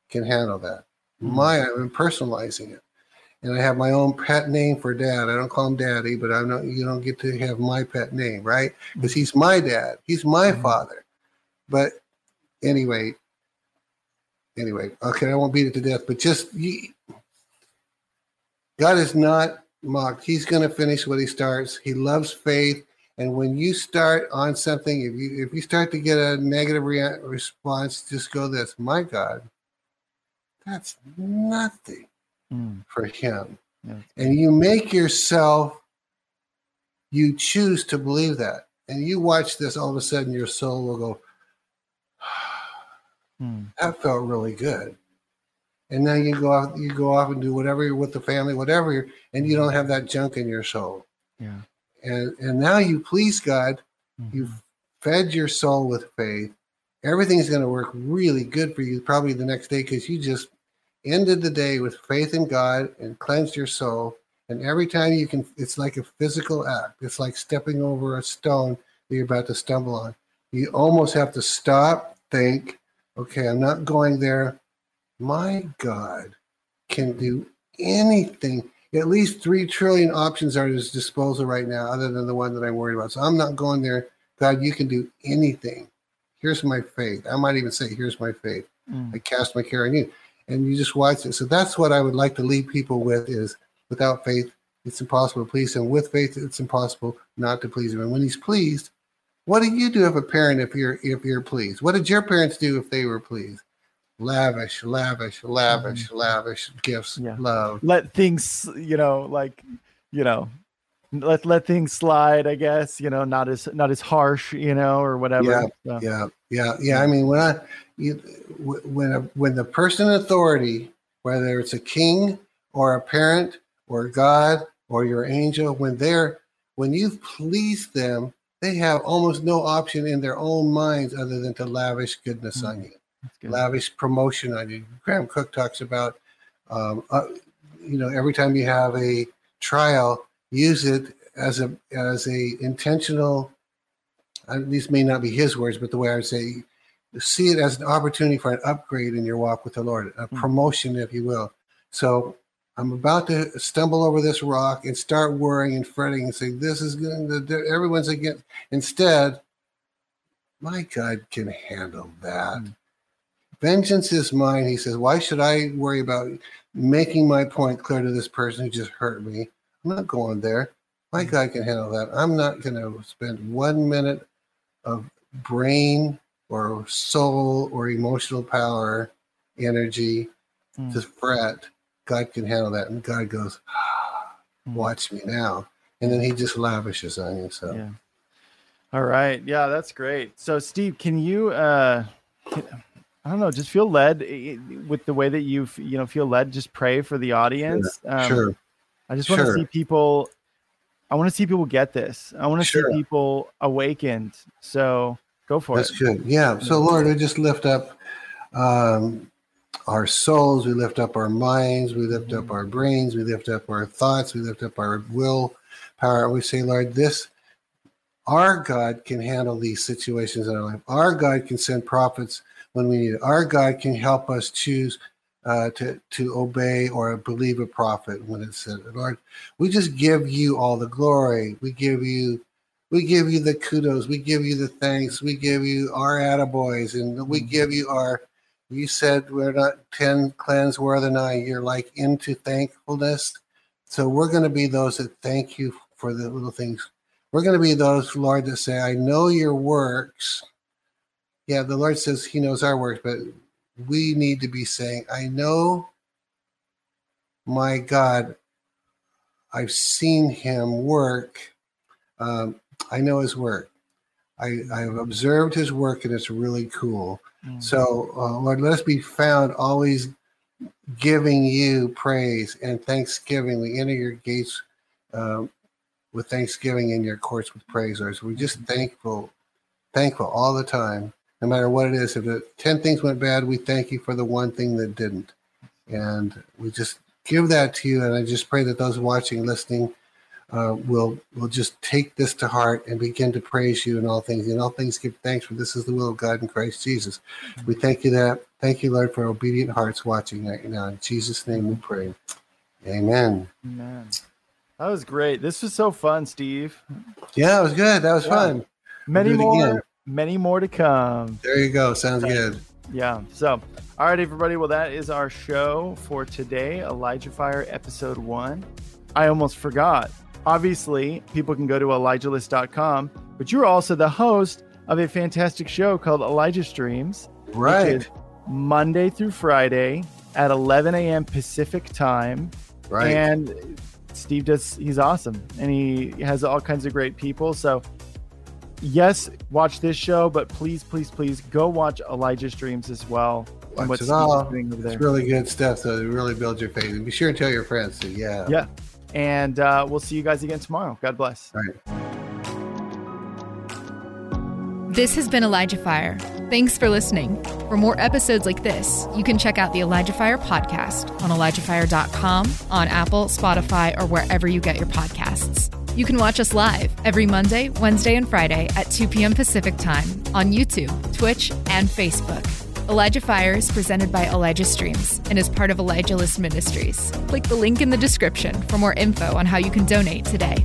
can handle that. Mm-hmm. My, I'm personalizing it. And I have my own pet name for dad. I don't call him daddy, but I know you don't get to have my pet name, right? Because he's my dad. He's my Mhm. father. But anyway, anyway, okay, I won't beat it to death, but just you, God is not mocked. He's going to finish what he starts. He loves faith. And when you start on something, if you if you start to get a negative rea- response, just go this, my God, that's nothing Mm, for him. yeah. And you make yourself, you choose to believe that. And you watch this, all of a sudden your soul will go, Mm, that felt really good. And then you go off, you go off and do whatever you're with the family, whatever, you're, and you don't have that junk in your soul. yeah. And and now you please God, Mhm. you've fed your soul with faith. Everything's going to work really good for you probably the next day because you just ended the day with faith in God and cleansed your soul. And every time you can, it's like a physical act. It's like stepping over a stone that you're about to stumble on. You almost have to stop, think, okay, I'm not going there. My God can do anything. At least three trillion options are at his disposal right now, other than the one that I'm worried about. So I'm not going there. God, you can do anything. Here's my faith. I might even say, here's my faith. Mm, I cast my care on you. And you just watch it. So that's what I would like to leave people with is without faith, it's impossible to please him. With faith, it's impossible not to please him. And when he's pleased, what do you do as a parent if you're if you're pleased? What did your parents do if they were pleased? Lavish, lavish, lavish, mm. lavish gifts, Yeah. love. let things you know like you know let let things slide i guess you know not as not as harsh you know or whatever Yeah, So, Yeah, yeah, yeah. I mean, when I you, when a, when the person in authority, whether it's a king or a parent or God or your angel, when they're when you've pleased them, they have almost no option in their own minds other than to lavish goodness on you, good. lavish promotion on you. Graham Cooke talks about, um, uh, you know, every time you have a trial, use it as a as a intentional uh, these may not be his words, but the way I would say, see it as an opportunity for an upgrade in your walk with the Lord, a promotion, if you will. So I'm about to stumble over this rock and start worrying and fretting and say, "This is going to everyone's against." Instead, my God can handle that. Mm. Vengeance is mine. He says, "Why should I worry about making my point clear to this person who just hurt me? I'm not going there. My Mm. God can handle that. I'm not going to spend one minute of brain or soul or emotional power, energy Mm. to fret. God can handle that. And God goes, ah, watch me now. And then he just lavishes on you. So yeah all right yeah that's great so steve can you uh can, i don't know just feel led eh, with the way that you f- you know feel led just pray for the audience um, sure. I just want to Sure. see people i want to see people get this i want to Sure. see people awakened so go for That's it That's good. Yeah. So Lord, we just lift up um, our souls, we lift up our minds, we lift up our brains, we lift up our thoughts, we lift up our will power. We say, Lord, this our God can handle these situations in our life. Our God can send prophets when we need it. Our God can help us choose uh, to to obey or believe a prophet when it's said. Lord, we just give you all the glory. We give you we give you the kudos. We give you the thanks. We give you our attaboys, and we give you our. You said we're not ten clans worth than I. You're like into thankfulness, so we're going to be those that thank you for the little things. We're going to be those, Lord, that say, "I know your works." Yeah, the Lord says He knows our works, but we need to be saying, "I know, my God. I've seen Him work." Um, I know his work. I, I've observed his work, and it's really cool. Mm. So, uh, Lord, let us be found always giving you praise and thanksgiving. We enter your gates um, with thanksgiving in your courts with praise, Lord. So we're just thankful, thankful all the time, no matter what it is. If the 10 things went bad, we thank you for the one thing that didn't. And we just give that to you. And I just pray that those watching, listening, uh, will will just take this to heart and begin to praise you in all things. In all things, give thanks for this is the will of God in Christ Jesus. We thank you that thank you, Lord, for obedient hearts watching right now. In Jesus' name, we pray. Amen. Amen. That was great. This was so fun, Steve. Yeah, it was good. That was Yeah. fun. Many more, again. Many more to come. There you go. Sounds good. Yeah. So, all right, everybody. Well, that is our show for today, Elijah Fire episode one. I almost forgot. Obviously, people can go to elijahlist.com, but you're also the host of a fantastic show called Elijah Streams, Right. Monday through Friday at 11 a.m. Pacific time. Right. And Steve does, he's awesome. And he has all kinds of great people. So, yes, watch this show, but please, please, please go watch Elijah Streams as well. Watch what it all. doing over there. It's really good stuff. So it really builds your faith. And be sure to tell your friends. So yeah. Yeah. And uh, we'll see you guys again tomorrow. God bless. All right. This has been Elijah Fire. Thanks for listening. For more episodes like this, you can check out the Elijah Fire podcast on ElijahFire.com, on Apple, Spotify, or wherever you get your podcasts. You can watch us live every Monday, Wednesday, and Friday at 2 p.m. Pacific Time on YouTube, Twitch, and Facebook. Elijah Fire is presented by Elijah Streams and is part of Elijah List Ministries. Click the link in the description for more info on how you can donate today.